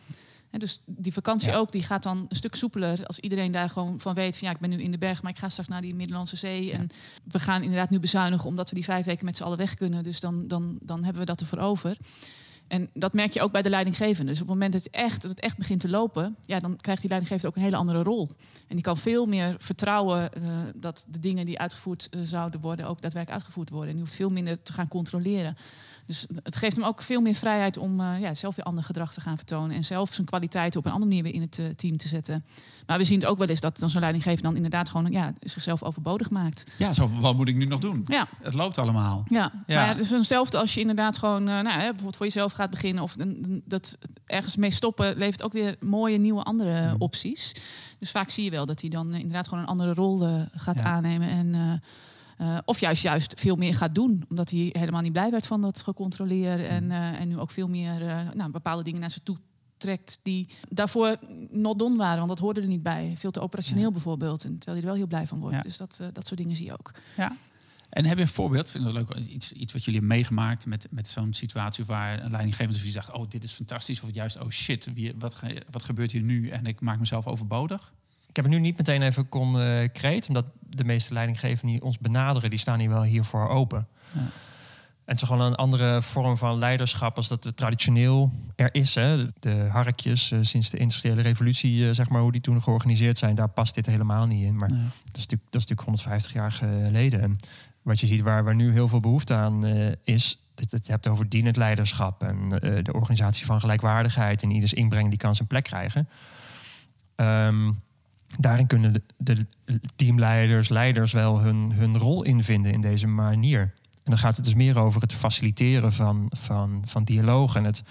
Dus die vakantie Ja. ook, die gaat dan een stuk soepeler als iedereen daar gewoon van weet van ja, ik ben nu in de berg, maar ik ga straks naar die Middellandse Zee. En we gaan inderdaad nu bezuinigen omdat we die vijf weken met z'n allen weg kunnen. Dus dan, dan, dan hebben we dat ervoor over. En dat merk je ook bij de leidinggevende. Dus op het moment dat het echt, dat het echt begint te lopen, ja, dan krijgt die leidinggevende ook een hele andere rol. En die kan veel meer vertrouwen eh, dat de dingen die uitgevoerd eh, zouden worden, ook daadwerkelijk uitgevoerd worden. En die hoeft veel minder te gaan controleren. Dus het geeft hem ook veel meer vrijheid om eh, ja, zelf weer ander gedrag te gaan vertonen. En zelf zijn kwaliteiten op een andere manier weer in het eh, team te zetten. Maar we zien het ook wel eens dat dan zo'n leidinggever dan inderdaad gewoon ja, zichzelf overbodig maakt. ja zo, wat moet ik nu nog doen? Ja, Het loopt allemaal. ja, Ja. Maar ja dus hetzelfde als je inderdaad gewoon eh, nou, hè, bijvoorbeeld voor jezelf gaat beginnen of dat ergens mee stoppen levert ook weer mooie nieuwe andere Mhm. opties. Dus vaak zie je wel dat hij dan inderdaad gewoon een andere rol gaat Ja. aannemen en eh, of juist juist veel meer gaat doen, omdat hij helemaal niet blij werd van dat gecontroleerd en, Mhm. eh, en nu ook veel meer eh, nou, bepaalde dingen naar ze toe vertrekt die daarvoor not done waren, want dat hoorde er niet bij. Veel te operationeel bijvoorbeeld. En terwijl je er wel heel blij van wordt. Ja. Dus dat, dat soort dingen zie je ook. Ja. En heb je een voorbeeld? Vind ik dat leuk. Iets, iets wat jullie hebben meegemaakt met, met zo'n situatie waar een leidinggevende zoiets zegt: Oh, dit is fantastisch. Of juist, oh shit, wie, wat, wat gebeurt hier nu? En ik maak mezelf overbodig. Ik heb het nu niet meteen even concreet, omdat de meeste leidinggevenden die ons benaderen, die staan hier wel hiervoor open. Ja. En het is gewoon een andere vorm van leiderschap als dat het traditioneel er is. Hè. De harkjes eh, sinds de industriële revolutie, eh, zeg maar, hoe die toen georganiseerd zijn, daar past dit helemaal niet in. Maar Ja. dat, is natuurlijk, dat is natuurlijk 150 jaar geleden. En wat je ziet waar, waar nu heel veel behoefte aan eh, is, dat je het hebt over dienend leiderschap en eh, de organisatie van gelijkwaardigheid en ieders inbreng die kan zijn plek krijgen. Ehm, daarin kunnen de, de teamleiders, leiders wel hun, hun rol invinden in deze manier. En dan gaat het dus meer over het faciliteren van, van, van dialoog en het,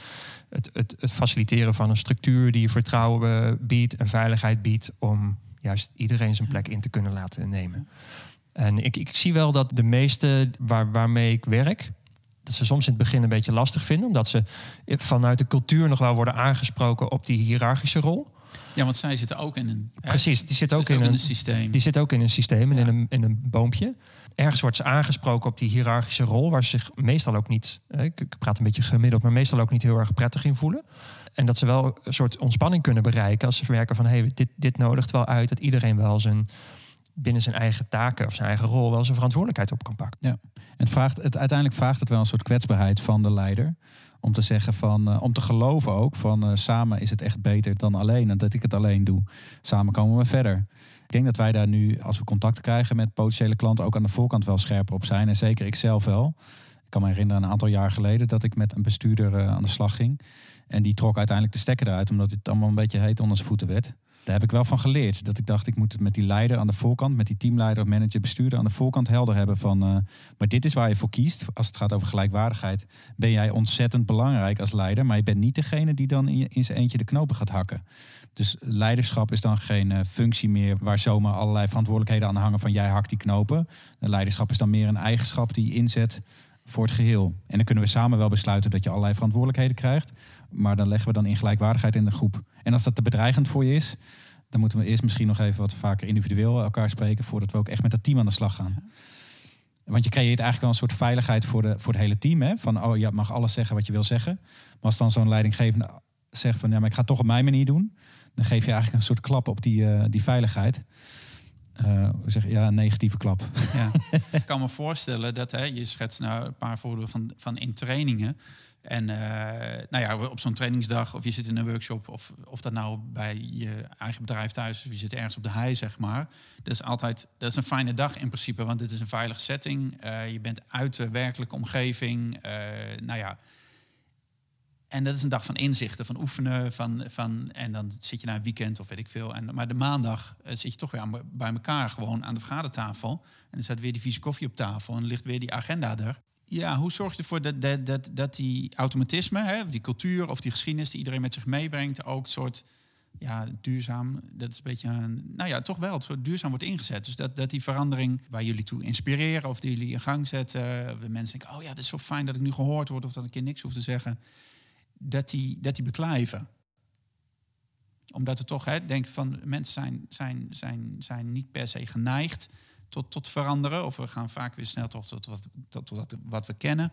het, het, het faciliteren van een structuur die vertrouwen biedt en veiligheid biedt om juist iedereen zijn plek in te kunnen laten nemen. En ik, ik zie wel dat de meeste waar, waarmee ik werk, dat ze soms in het begin een beetje lastig vinden, omdat ze vanuit de cultuur nog wel worden aangesproken op die hiërarchische rol. Ja, want zij zitten ook in een. Precies, die zit ze ook in een, een systeem. die zit ook in een systeem en Ja. in, een, in een boompje. Ergens wordt ze aangesproken op die hiërarchische rol, waar ze zich meestal ook niet, hè, ik, ik praat een beetje gemiddeld, maar meestal ook niet heel erg prettig in voelen. En dat ze wel een soort ontspanning kunnen bereiken als ze merken van hé, hey, dit, dit nodigt wel uit dat iedereen wel zijn binnen zijn eigen taken of zijn eigen rol wel zijn verantwoordelijkheid op kan pakken. En het, vraagt, het uiteindelijk vraagt het wel een soort kwetsbaarheid van de leider. Om te zeggen van, eh, om te geloven ook van eh, samen is het echt beter dan alleen. En dat ik het alleen doe. Samen komen we verder. Ik denk dat wij daar nu, als we contact krijgen met potentiële klanten, ook aan de voorkant wel scherper op zijn. En zeker ik zelf wel. Ik kan me herinneren een aantal jaar geleden dat ik met een bestuurder eh, aan de slag ging. En die trok uiteindelijk de stekker eruit, omdat het allemaal een beetje heet onder zijn voeten werd. Daar heb ik wel van geleerd. Dat ik dacht, ik moet het met die leider aan de voorkant, met die teamleider of manager, bestuurder aan de voorkant helder hebben van. eh, maar dit is waar je voor kiest. Als het gaat over gelijkwaardigheid, ben jij ontzettend belangrijk als leider. Maar je bent niet degene die dan in, in zijn eentje de knopen gaat hakken. Dus leiderschap is dan geen eh, functie meer waar zomaar allerlei verantwoordelijkheden aan hangen van jij hakt die knopen. De leiderschap is dan meer een eigenschap die je inzet voor het geheel. En dan kunnen we samen wel besluiten dat je allerlei verantwoordelijkheden krijgt. Maar dan leggen we dan in gelijkwaardigheid in de groep. En als dat te bedreigend voor je is, dan moeten we eerst misschien nog even wat vaker individueel elkaar spreken voordat we ook echt met dat team aan de slag gaan. Want je creëert eigenlijk wel een soort veiligheid voor, de, voor het hele team. Hè? Van, oh, je mag alles zeggen wat je wil zeggen. Maar als dan zo'n leidinggevende zegt van, ja, maar ik ga het toch op mijn manier doen. Dan geef je eigenlijk een soort klap op die, eh, die veiligheid. Hoe zeg? Ja, een negatieve klap. Ja. ik kan me voorstellen dat hè, je schetst nou een paar voorbeelden van, van in trainingen. En eh, nou ja, op zo'n trainingsdag of je zit in een workshop of, of dat nou bij je eigen bedrijf thuis of je zit ergens op de hei, zeg maar. Dat is altijd dat is een fijne dag in principe, want het is een veilige setting. Eh, je bent uit de werkelijke omgeving. eh, nou ja. En dat is een dag van inzichten, van oefenen. Van, van, en dan zit je naar een weekend of weet ik veel. En, maar de maandag zit je toch weer bij elkaar gewoon aan de vergadertafel. En er staat weer die vieze koffie op tafel en ligt weer die agenda er. Ja, hoe zorg je ervoor dat, dat, dat, dat die automatisme, hè, die cultuur of die geschiedenis die iedereen met zich meebrengt, ook soort ja, duurzaam, dat is een beetje, een, nou ja, toch wel, het soort duurzaam wordt ingezet. Dus dat, dat die verandering waar jullie toe inspireren of die jullie in gang zetten, de mensen denken, oh ja, het is zo fijn dat ik nu gehoord word of dat ik keer niks hoef te zeggen, dat die, dat die beklijven. Omdat het toch, hè, denk van, mensen zijn, zijn, zijn, zijn niet per se geneigd tot, tot veranderen. Of we gaan vaak weer snel tot, tot, wat, tot, wat we kennen.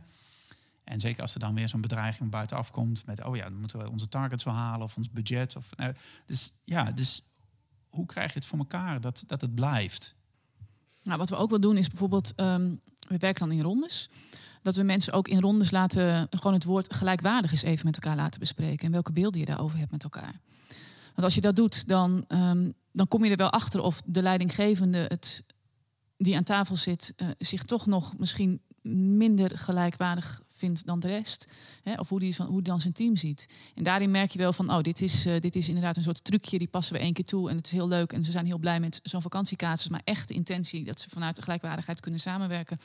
En zeker als er dan weer zo'n bedreiging buitenaf komt met, oh ja, dan moeten we onze targets wel halen of ons budget. Of, nou, dus ja, dus hoe krijg je het voor elkaar dat, dat het blijft? Nou, wat we ook wel doen is bijvoorbeeld, ehm, we werken dan in rondes. Dat we mensen ook in rondes laten, gewoon het woord gelijkwaardig eens even met elkaar laten bespreken. En welke beelden je daarover hebt met elkaar. Want als je dat doet, dan, ehm, dan kom je er wel achter of de leidinggevende het, die aan tafel zit, eh, zich toch nog misschien minder gelijkwaardig vindt dan de rest. Hè, of hoe die, van, hoe dan zijn team ziet. En daarin merk je wel van, oh, dit is, eh, dit is inderdaad een soort trucje, die passen we één keer toe. En het is heel leuk en ze zijn heel blij met zo'n vakantiekaartjes. Maar echt de intentie dat ze vanuit de gelijkwaardigheid kunnen samenwerken,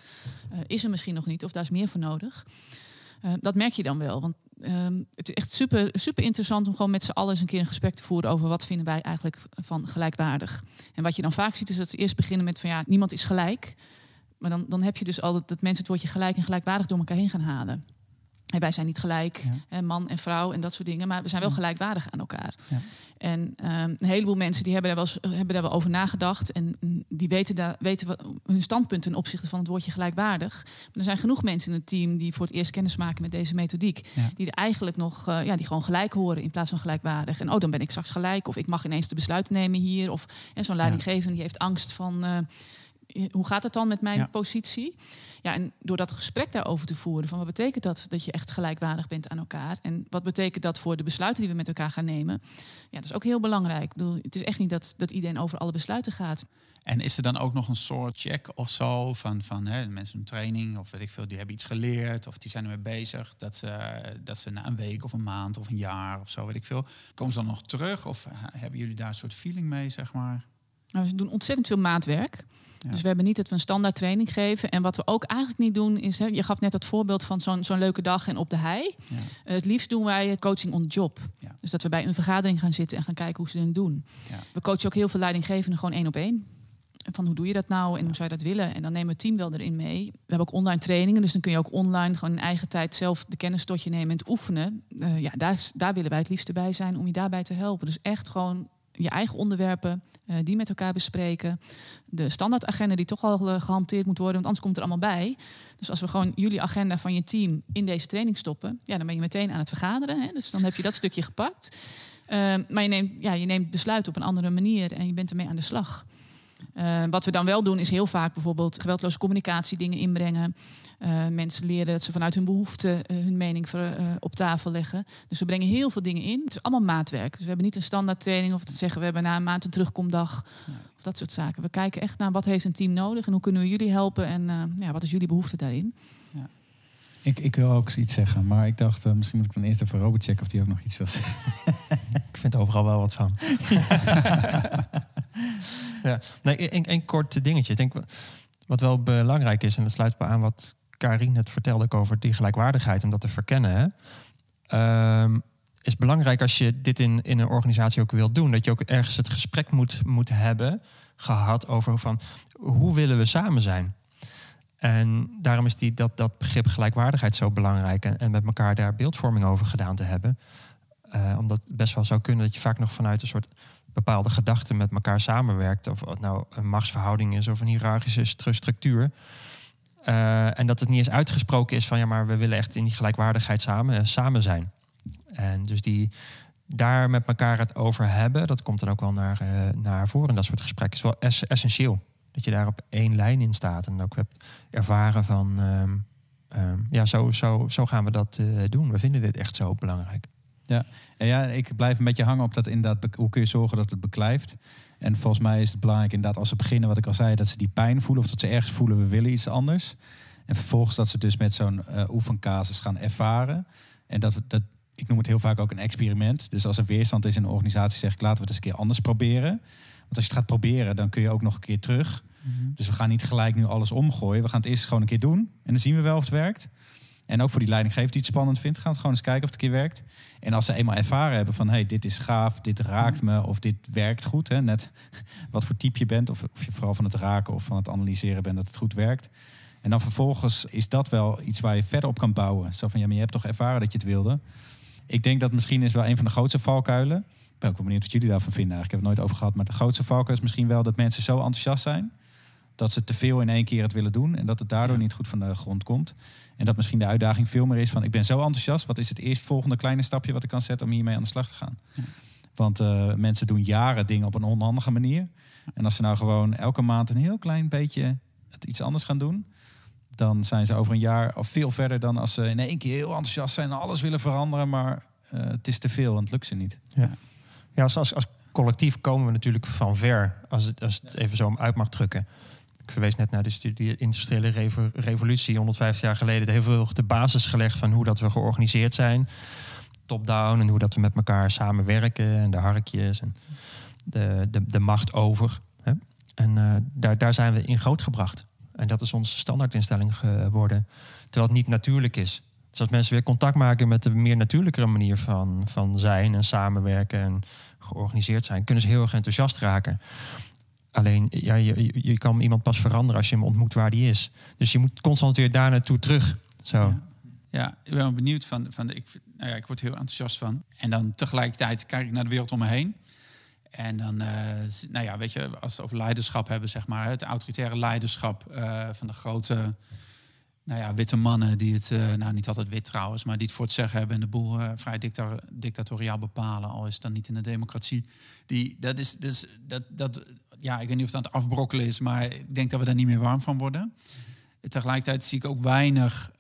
eh, is er misschien nog niet. Of daar is meer voor nodig. Eh, dat merk je dan wel. Want ehm, het is echt super, super interessant om gewoon met z'n allen eens een keer een gesprek te voeren over wat vinden wij eigenlijk van gelijkwaardig. En wat je dan vaak ziet is dat ze eerst beginnen met van ja, niemand is gelijk. Maar dan, dan heb je dus al dat, dat mensen het woordje gelijk en gelijkwaardig door elkaar heen gaan halen. Hey, wij zijn niet gelijk, Ja. man en vrouw en dat soort dingen, maar we zijn wel gelijkwaardig aan elkaar. Ja. En ehm, een heleboel mensen die hebben daar, wel eens, hebben daar wel over nagedacht en die weten, daar, weten wat, hun standpunt ten opzichte van het woordje gelijkwaardig. Maar er zijn genoeg mensen in het team die voor het eerst kennis maken met deze methodiek, Ja. die er eigenlijk nog, eh, ja, die gewoon gelijk horen in plaats van gelijkwaardig. En oh, dan ben ik straks gelijk, of ik mag ineens de besluiten nemen hier, of en zo'n leidinggevende die heeft angst van. eh, hoe gaat het dan met mijn Ja. positie? Ja, en door dat gesprek daarover te voeren, van wat betekent dat dat je echt gelijkwaardig bent aan elkaar? En wat betekent dat voor de besluiten die we met elkaar gaan nemen? Ja, dat is ook heel belangrijk. Ik bedoel, het is echt niet dat, dat iedereen over alle besluiten gaat. En is er dan ook nog een soort check of zo van, van hè, mensen een training of weet ik veel, die hebben iets geleerd of die zijn ermee bezig, dat ze, dat ze na een week of een maand of een jaar of zo, weet ik veel, komen ze dan nog terug of hebben jullie daar een soort feeling mee, zeg maar? Nou, we doen ontzettend veel maatwerk. Ja. Dus we hebben niet dat we een standaard training geven. En wat we ook eigenlijk niet doen is, hè, je gaf net dat voorbeeld van zo'n zo'n leuke dag en op de hei. Ja. Eh, het liefst doen wij coaching on the job. Ja. Dus dat we bij een vergadering gaan zitten en gaan kijken hoe ze het doen. Ja. We coachen ook heel veel leidinggevenden gewoon één op één. Van hoe doe je dat nou en hoe zou je dat willen? En dan nemen we het team wel erin mee. We hebben ook online trainingen, dus dan kun je ook online gewoon in eigen tijd zelf de kennis tot je nemen en het oefenen. Eh, ja, daar, daar willen wij het liefst bij zijn om je daarbij te helpen. Dus echt gewoon je eigen onderwerpen, eh, die met elkaar bespreken. De standaardagenda die toch al eh, gehanteerd moet worden, want anders komt er allemaal bij. Dus als we gewoon jullie agenda van je team in deze training stoppen, ja, dan ben je meteen aan het vergaderen. Hè? Dus dan heb je dat stukje gepakt. Ehm, maar je neemt, ja, je neemt besluit op een andere manier en je bent ermee aan de slag. Eh, wat we dan wel doen is heel vaak bijvoorbeeld geweldloze communicatie dingen inbrengen. Eh, mensen leren dat ze vanuit hun behoeften eh, hun mening eh, op tafel leggen. Dus we brengen heel veel dingen in. Het is allemaal maatwerk. Dus we hebben niet een standaard training of te zeggen we hebben na een maand een terugkomdag. Of dat soort zaken. We kijken echt naar wat heeft een team nodig en hoe kunnen we jullie helpen en eh, ja, wat is jullie behoefte daarin. Ik, ik wil ook iets zeggen, maar ik dacht, misschien moet ik dan eerst even Robert checken of die ook nog iets wil zeggen. Ik vind overal wel wat van. ja. Nee, een, een kort dingetje. Ik denk wa- wat wel belangrijk is, en dat sluit bij aan wat Karin net vertelde over die gelijkwaardigheid, om dat te verkennen. Hè? Ehm, is belangrijk als je dit in, in een organisatie ook wilt doen, dat je ook ergens het gesprek moet, moet hebben gehad over van hoe willen we samen zijn. En daarom is die, dat, dat begrip gelijkwaardigheid zo belangrijk. En, en met elkaar daar beeldvorming over gedaan te hebben. Eh, omdat het best wel zou kunnen dat je vaak nog vanuit een soort bepaalde gedachten met elkaar samenwerkt. Of het nou een machtsverhouding is of een hiërarchische stru- structuur. Eh, en dat het niet eens uitgesproken is van ja, maar we willen echt in die gelijkwaardigheid samen, eh, samen zijn. En dus die daar met elkaar het over hebben, dat komt dan ook wel naar, eh, naar voren in dat soort gesprekken. is wel ess- essentieel. Dat je daar op één lijn in staat en ook hebt ervaren van ehm, ehm, ja, zo, zo, zo gaan we dat doen. We vinden dit echt zo belangrijk. En ja, ik blijf een beetje hangen op dat inderdaad, hoe kun je zorgen dat het beklijft. En volgens mij is het belangrijk inderdaad als ze beginnen, wat ik al zei, dat ze die pijn voelen of dat ze ergens voelen, we willen iets anders. En vervolgens dat ze dus met zo'n eh oefencasus gaan ervaren. En dat, dat, ik noem het heel vaak ook een experiment. Dus als er weerstand is in een organisatie, zeg ik laten we het eens een keer anders proberen. Want als je het gaat proberen, dan kun je ook nog een keer terug. Dus we gaan niet gelijk nu alles omgooien. We gaan het eerst gewoon een keer doen. En dan zien we wel of het werkt. En ook voor die leidinggever die het spannend vindt, gaan we gewoon eens kijken of het een keer werkt. En als ze eenmaal ervaren hebben van, hey, dit is gaaf, dit raakt me of dit werkt goed. Hè, net wat voor type je bent, of, of je vooral van het raken of van het analyseren bent, dat het goed werkt. En dan vervolgens is dat wel iets waar je verder op kan bouwen. Zo van, ja, maar je hebt toch ervaren dat je het wilde. Ik denk dat misschien is wel een van de grootste valkuilen. Ik ben ook wel benieuwd wat jullie daarvan vinden. Eigenlijk. Ik heb het nooit over gehad. Maar de grootste valkuil is misschien wel dat mensen zo enthousiast zijn. Dat ze te veel in één keer het willen doen. En dat het daardoor niet goed van de grond komt. En dat misschien de uitdaging veel meer is van... ik ben zo enthousiast. Wat is het eerstvolgende kleine stapje wat ik kan zetten... om hiermee aan de slag te gaan? Want eh, mensen doen jaren dingen op een onhandige manier. En als ze nou gewoon elke maand een heel klein beetje... het iets anders gaan doen... dan zijn ze over een jaar al veel verder... dan als ze in één keer heel enthousiast zijn... en alles willen veranderen, maar eh, het is te veel en het lukt ze niet. Ja, als, als, als collectief komen we natuurlijk van ver, als het, als het even zo uit mag drukken. Ik verwees net naar de studie industriële revo- revolutie, 150 jaar geleden. Heel veel de basis gelegd van hoe dat we georganiseerd zijn. Top-down en hoe dat we met elkaar samenwerken en de harkjes en de, de, de macht over. Hè? En eh, daar, daar zijn we in grootgebracht. En dat is onze standaardinstelling geworden. Terwijl het niet natuurlijk is. Dus als mensen weer contact maken met de meer natuurlijkere manier van, van zijn en samenwerken en georganiseerd zijn, kunnen ze heel erg enthousiast raken. Alleen, ja, je, je- kan iemand pas veranderen als je hem ontmoet waar die is. Dus je moet constant weer daar naartoe terug. Zo. Ja. Ik ben benieuwd van. van ik, nou ja, ik word heel enthousiast van. En dan tegelijkertijd kijk ik naar de wereld om me heen. En dan, uh, nou ja, weet je, als we over leiderschap hebben, zeg maar, het autoritaire leiderschap uh, van de grote, nou ja, witte mannen die het, uh, nou niet altijd wit trouwens, maar die het voor het zeggen hebben en de boel vrij dicta dictatoriaal bepalen, al is het dan niet in de democratie. Die, dat is, dus, dat, dat, ja, ik weet niet of het aan het afbrokkelen is, maar ik denk dat we daar niet meer warm van worden. Tegelijkertijd zie ik ook weinig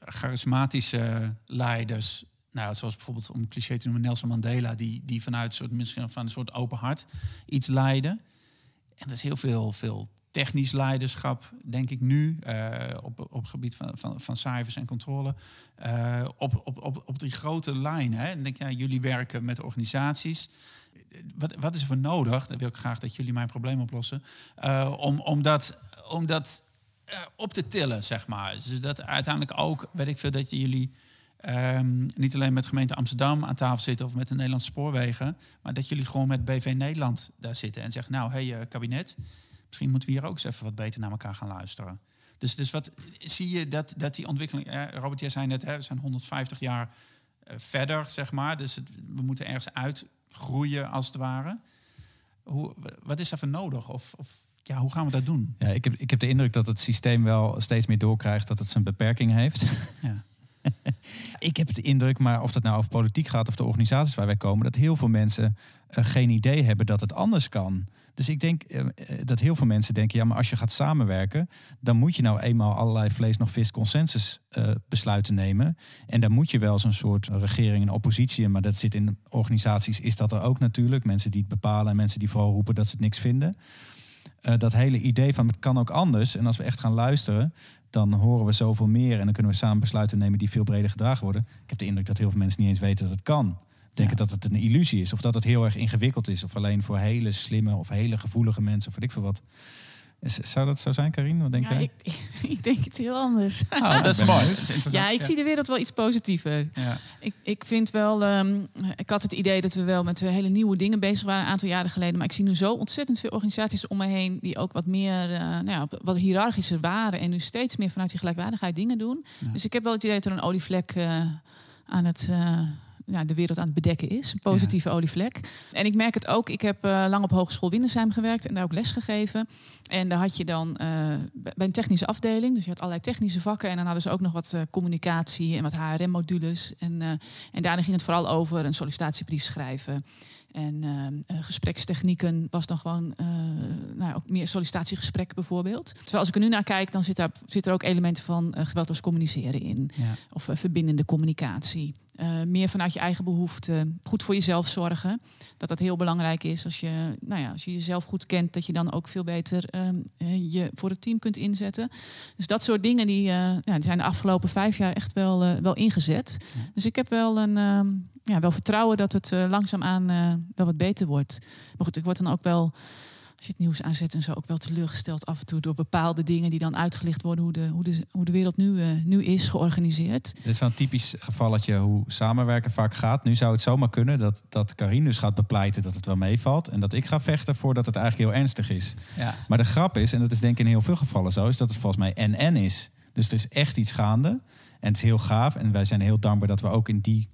charismatische leiders nou, zoals bijvoorbeeld om cliché te noemen Nelson Mandela, die, die vanuit soort, misschien van een soort open hart iets leiden. En er is heel veel, veel technisch leiderschap, denk ik nu, uh, op, op het gebied van, van, van cijfers en controle. Uh, op, op, op, op die grote lijn. Hè? En denk ja, jullie werken met organisaties. Wat, wat is er voor nodig? Dan wil ik graag dat jullie mijn probleem oplossen. Uh, om, om dat, om dat op te tillen, zeg maar. Dus dat uiteindelijk ook, weet ik veel, dat jullie Um, niet alleen met gemeente Amsterdam aan tafel zitten of met de Nederlandse spoorwegen, maar dat jullie gewoon met BV Nederland daar zitten en zeggen, nou, hé hey, uh, kabinet, misschien moeten we hier ook eens even wat beter naar elkaar gaan luisteren. Dus, dus wat zie je dat, dat die ontwikkeling, eh, Robert, jij zei net, hè, we zijn 150 jaar verder, zeg maar, dus we moeten ergens uitgroeien als het ware. Hoe, wat is daarvoor nodig? Of, of ja, hoe gaan we dat doen? Ja, ik, heb, ik heb de indruk dat het systeem wel steeds meer doorkrijgt dat het zijn beperking heeft. Ja. ik heb de indruk, maar of dat nou over politiek gaat of de organisaties waar wij komen, dat heel veel mensen uh, geen idee hebben dat het anders kan. Dus ik denk uh, dat heel veel mensen denken, ja, maar als je gaat samenwerken, dan moet je nou eenmaal allerlei vlees nog vis consensus uh, besluiten nemen. En dan moet je wel zo'n soort regering en oppositie, maar dat zit in organisaties, is dat er ook natuurlijk. Mensen die het bepalen en mensen die vooral roepen dat ze het niks vinden. dat hele idee van het kan ook anders. En als we echt gaan luisteren, dan horen we zoveel meer en dan kunnen we samen besluiten nemen die veel breder gedragen worden. Ik heb de indruk dat heel veel mensen niet eens weten dat het kan. Denken dat het een illusie is of dat het heel erg ingewikkeld is of alleen voor hele slimme of hele gevoelige mensen of weet ik veel wat. Zou dat zo zijn, Karin? Wat denk ja, jij? Ik, ik, denk iets heel anders. Oh, dat is mooi. ja, ik zie de wereld wel iets positiever. Ja. Ik, ik vind wel, um, ik had het idee dat we wel met hele nieuwe dingen bezig waren een aantal jaren geleden. Maar ik zie nu zo ontzettend veel organisaties om me heen die ook wat meer, uh, nou ja, wat hiërarchischer waren. En nu steeds meer vanuit die gelijkwaardigheid dingen doen. Ja. Dus ik heb wel het idee dat er een olievlek uh, aan het... Uh, ja, de wereld aan het bedekken is. Een positieve ja. olievlek. En ik merk het ook. Ik heb uh, lang op Hogeschool Windersheim gewerkt en daar ook les gegeven. En daar had je dan uh, bij een technische afdeling. Dus je had allerlei technische vakken. En dan hadden ze ook nog wat uh, communicatie en wat HRM-modules. En, en daarin ging het vooral over een sollicitatiebrief schrijven. En uh, gesprekstechnieken was dan gewoon uh, nou, ook meer sollicitatiegesprek bijvoorbeeld. Terwijl als ik er nu naar kijk, dan zit, daar, zit er ook elementen van uh, geweldloos communiceren in. Ja. Of verbindende communicatie. Meer vanuit je eigen behoeften. Goed voor jezelf zorgen. Dat dat heel belangrijk is. Als je, nou ja, als je jezelf goed kent, dat je dan ook veel beter ehm, je voor het team kunt inzetten. Dus dat soort dingen die, ja, die zijn de afgelopen vijf jaar echt wel, wel ingezet. Ja. Dus ik heb wel een ehm, ja, wel vertrouwen dat het langzaamaan wel wat beter wordt. Maar goed, ik word dan ook wel, als je het nieuws aanzet en zo, ook wel teleurgesteld af en toe door bepaalde dingen die dan uitgelicht worden hoe de, hoe de, hoe de wereld nu, uh, nu is georganiseerd. Dit is wel een typisch gevalletje hoe samenwerken vaak gaat. Nu zou het zomaar kunnen dat, dat Karin dus gaat bepleiten dat het wel meevalt. En dat ik ga vechten voordat het eigenlijk heel ernstig is. Ja. Maar de grap is, en dat is denk ik in heel veel gevallen zo, is dat het volgens mij en-en is. Dus er is echt iets gaande. En het is heel gaaf. En wij zijn heel dankbaar dat we ook in die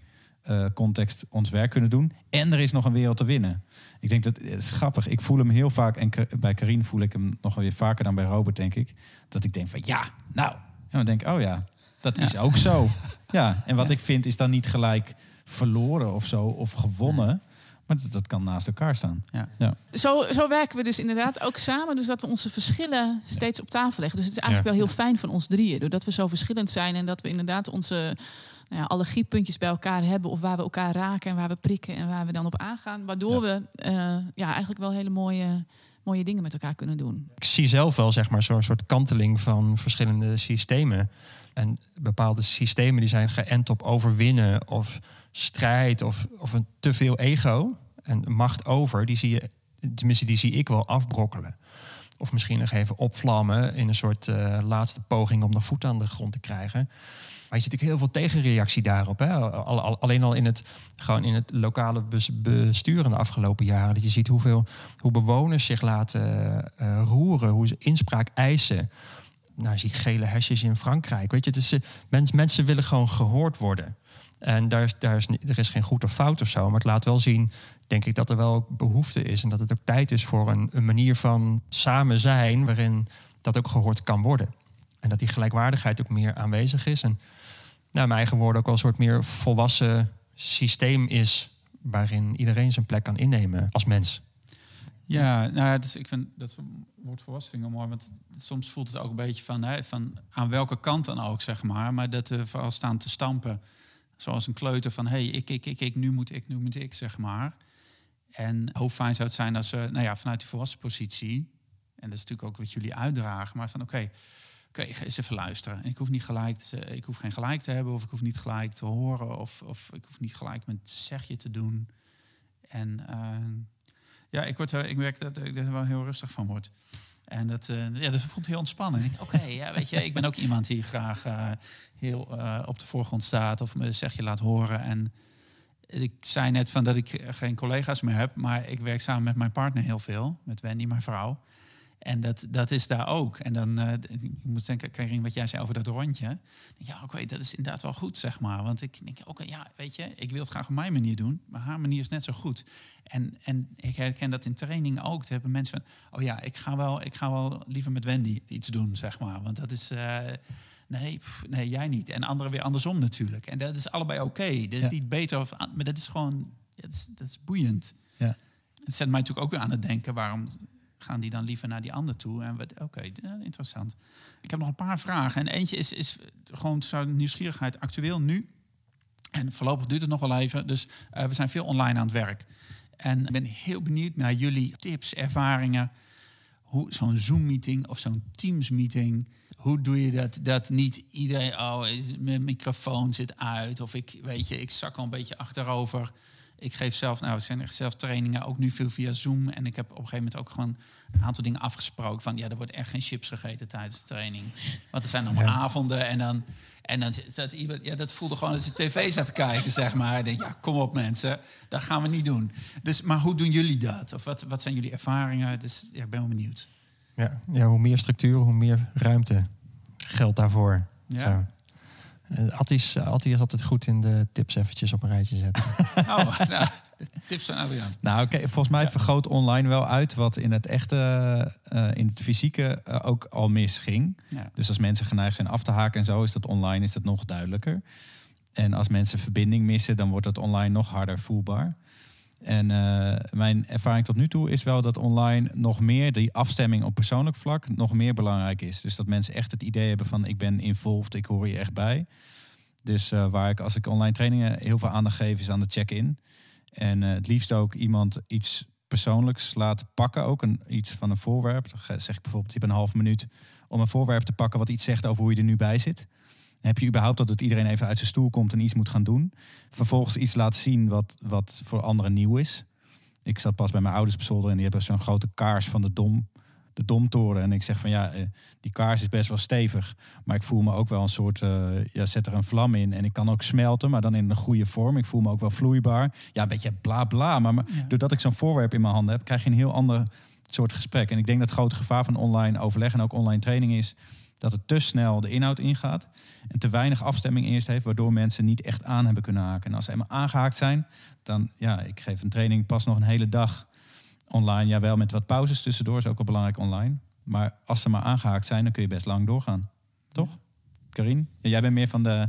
uh, context ons werk kunnen doen. En er is nog een wereld te winnen. Ik denk dat het is grappig. Ik voel hem heel vaak, en bij Karin voel ik hem nog weer vaker dan bij Robert, denk ik. Dat ik denk van ja, nou. En dan denk ik, oh ja, dat is ook zo. Ja, en wat ik vind is dan niet gelijk verloren of zo, of gewonnen. Maar dat, dat, kan naast elkaar staan. Ja. ja. Zo, zo werken we dus inderdaad ook samen. Dus dat we onze verschillen steeds op tafel leggen. Dus het is eigenlijk wel heel fijn van ons drieën. Doordat we zo verschillend zijn en dat we inderdaad onze nou ja, allergiepuntjes bij elkaar hebben. Of waar we elkaar raken en waar we prikken en waar we dan op aangaan. Waardoor we uh, ja, eigenlijk wel hele mooie, mooie dingen met elkaar kunnen doen. Ik zie zelf wel zeg maar, zo'n soort kanteling van verschillende systemen. En bepaalde systemen die zijn geënt op overwinnen of strijd of, of een te veel ego en macht over. Die zie je, tenminste die zie ik wel afbrokkelen. Of misschien nog even opvlammen in een soort uh, laatste poging om nog voet aan de grond te krijgen. Maar je ziet ook heel veel tegenreactie daarop. Hè? Alleen al in het, gewoon in het lokale bestuur in de afgelopen jaren. Dat je ziet hoeveel, hoe bewoners zich laten uh, roeren, hoe ze inspraak eisen. nou, zie gele hesjes in Frankrijk. Weet je, het is, eh, mens, mensen willen gewoon gehoord worden. En daar is, daar is, er is geen goed of fout of zo. Maar het laat wel zien, denk ik, dat er wel behoefte is. En dat het ook tijd is voor een, een manier van samen zijn. waarin dat ook gehoord kan worden. En dat die gelijkwaardigheid ook meer aanwezig is. En naar mijn eigen woorden ook wel een soort meer volwassen systeem is. waarin iedereen zijn plek kan innemen als mens. Ja, nou, ja, is, ik vind dat woord volwassen mooi, want soms voelt het ook een beetje van, hè, van aan welke kant dan ook, zeg maar. Maar dat we vooral staan te stampen, zoals een kleuter van, hey, ik, ik, ik, ik, nu moet ik, nu moet ik, zeg maar. En hoe fijn zou het zijn als we, nou ja, vanuit die volwassen positie, en dat is natuurlijk ook wat jullie uitdragen, maar van, oké, ik ga eens even luisteren. En ik hoef niet gelijk, te, ik hoef geen gelijk te hebben, of ik hoef niet gelijk te horen, of, of ik hoef niet gelijk mijn zegje te doen. En eh, ja, ik, word, ik merk dat ik er wel heel rustig van word. En dat, eh, ja, dat voelt heel ontspannen. Ik denk, Oké, ja, weet je, ik ben ook iemand die graag eh, heel op de voorgrond staat of me zegje laat horen. En ik zei net van dat ik geen collega's meer heb, maar ik werk samen met mijn partner heel veel, met Wendy, mijn vrouw. En dat, dat is daar ook. En dan, eh, ik moet denken, Karin, wat jij zei over dat rondje. Ja, oké, dat is inderdaad wel goed, zeg maar. Want ik denk, oké, ja, weet je, ik wil het graag op mijn manier doen, maar haar manier is net zo goed. En, en ik herken dat in training ook. Er hebben mensen van, oh ja, ik ga wel, ik ga wel liever met Wendy iets doen, zeg maar. Want dat is, eh, nee, pff, nee, jij niet. En anderen weer andersom natuurlijk. En dat is allebei oké. Dat is Ja. niet beter of, maar dat is gewoon, dat is, dat is boeiend. Ja. Het zet mij natuurlijk ook weer aan het denken, waarom gaan die dan liever naar die ander toe? En oké, ja, interessant. Ik heb nog een paar vragen. En eentje is, is gewoon nieuwsgierigheid actueel nu. En voorlopig duurt het nog wel even. Dus eh, we zijn veel online aan het werk. En ik ben heel benieuwd naar jullie tips, ervaringen. Hoe zo'n Zoom-meeting of zo'n Teams-meeting. Hoe doe je dat? Dat niet iedereen, oh, mijn microfoon zit uit. Of ik, weet je, ik zak al een beetje achterover. Ik geef zelf, nou, het zijn echt zelf trainingen, ook nu veel via Zoom. En ik heb op een gegeven moment ook gewoon een aantal dingen afgesproken. Van ja, er wordt echt geen chips gegeten tijdens de training. Want er zijn allemaal avonden en dan. En dan zat iemand, ja, dat voelde gewoon als je tv zat te kijken, zeg maar. Ik denk, ja, kom op mensen, dat gaan we niet doen. Dus, maar hoe doen jullie dat? Of wat, wat zijn jullie ervaringen? Dus ja, ik ben wel benieuwd. Ja, ja, hoe meer structuur, hoe meer ruimte geldt daarvoor. Ja. Zo. Atties, Attie is altijd goed in de tips eventjes op een rijtje zetten. Oh, nou, de tips van Adriaan. Nou, oké, volgens mij vergroot online wel uit wat in het echte, eh, in het fysieke ook al misging. Ja. Dus als mensen geneigd zijn af te haken en zo, is dat online is dat nog duidelijker. En als mensen verbinding missen, dan wordt dat online nog harder voelbaar. En eh, mijn ervaring tot nu toe is wel dat online nog meer die afstemming op persoonlijk vlak nog meer belangrijk is. Dus dat mensen echt het idee hebben van ik ben involved, ik hoor hier echt bij. Dus eh, waar ik als ik online trainingen heel veel aandacht geef is aan de check-in. En eh, het liefst ook iemand iets persoonlijks laten pakken, ook een, iets van een voorwerp. Dan zeg ik bijvoorbeeld, je een half minuut om een voorwerp te pakken wat iets zegt over hoe je er nu bij zit. Heb je überhaupt dat het iedereen even uit zijn stoel komt en iets moet gaan doen. Vervolgens iets laten zien wat, wat voor anderen nieuw is. Ik zat pas bij mijn ouders op zolder en die hebben zo'n grote kaars van de Dom, de Domtoren. En ik zeg van ja, eh, die kaars is best wel stevig. Maar ik voel me ook wel een soort, eh, ja, zet er een vlam in. En ik kan ook smelten, maar dan in een goede vorm. Ik voel me ook wel vloeibaar. Ja, een beetje bla bla. Maar, maar Ja. doordat ik zo'n voorwerp in mijn handen heb, krijg je een heel ander soort gesprek. En ik denk dat het grote gevaar van online overleg en ook online training is dat het te snel de inhoud ingaat en te weinig afstemming eerst heeft, waardoor mensen niet echt aan hebben kunnen haken. En als ze eenmaal aangehaakt zijn, dan ja, ik geef een training pas nog een hele dag online. Ja, wel met wat pauzes tussendoor is ook wel belangrijk online. Maar als ze maar aangehaakt zijn, dan kun je best lang doorgaan. Toch? Karin? Ja, jij bent meer van de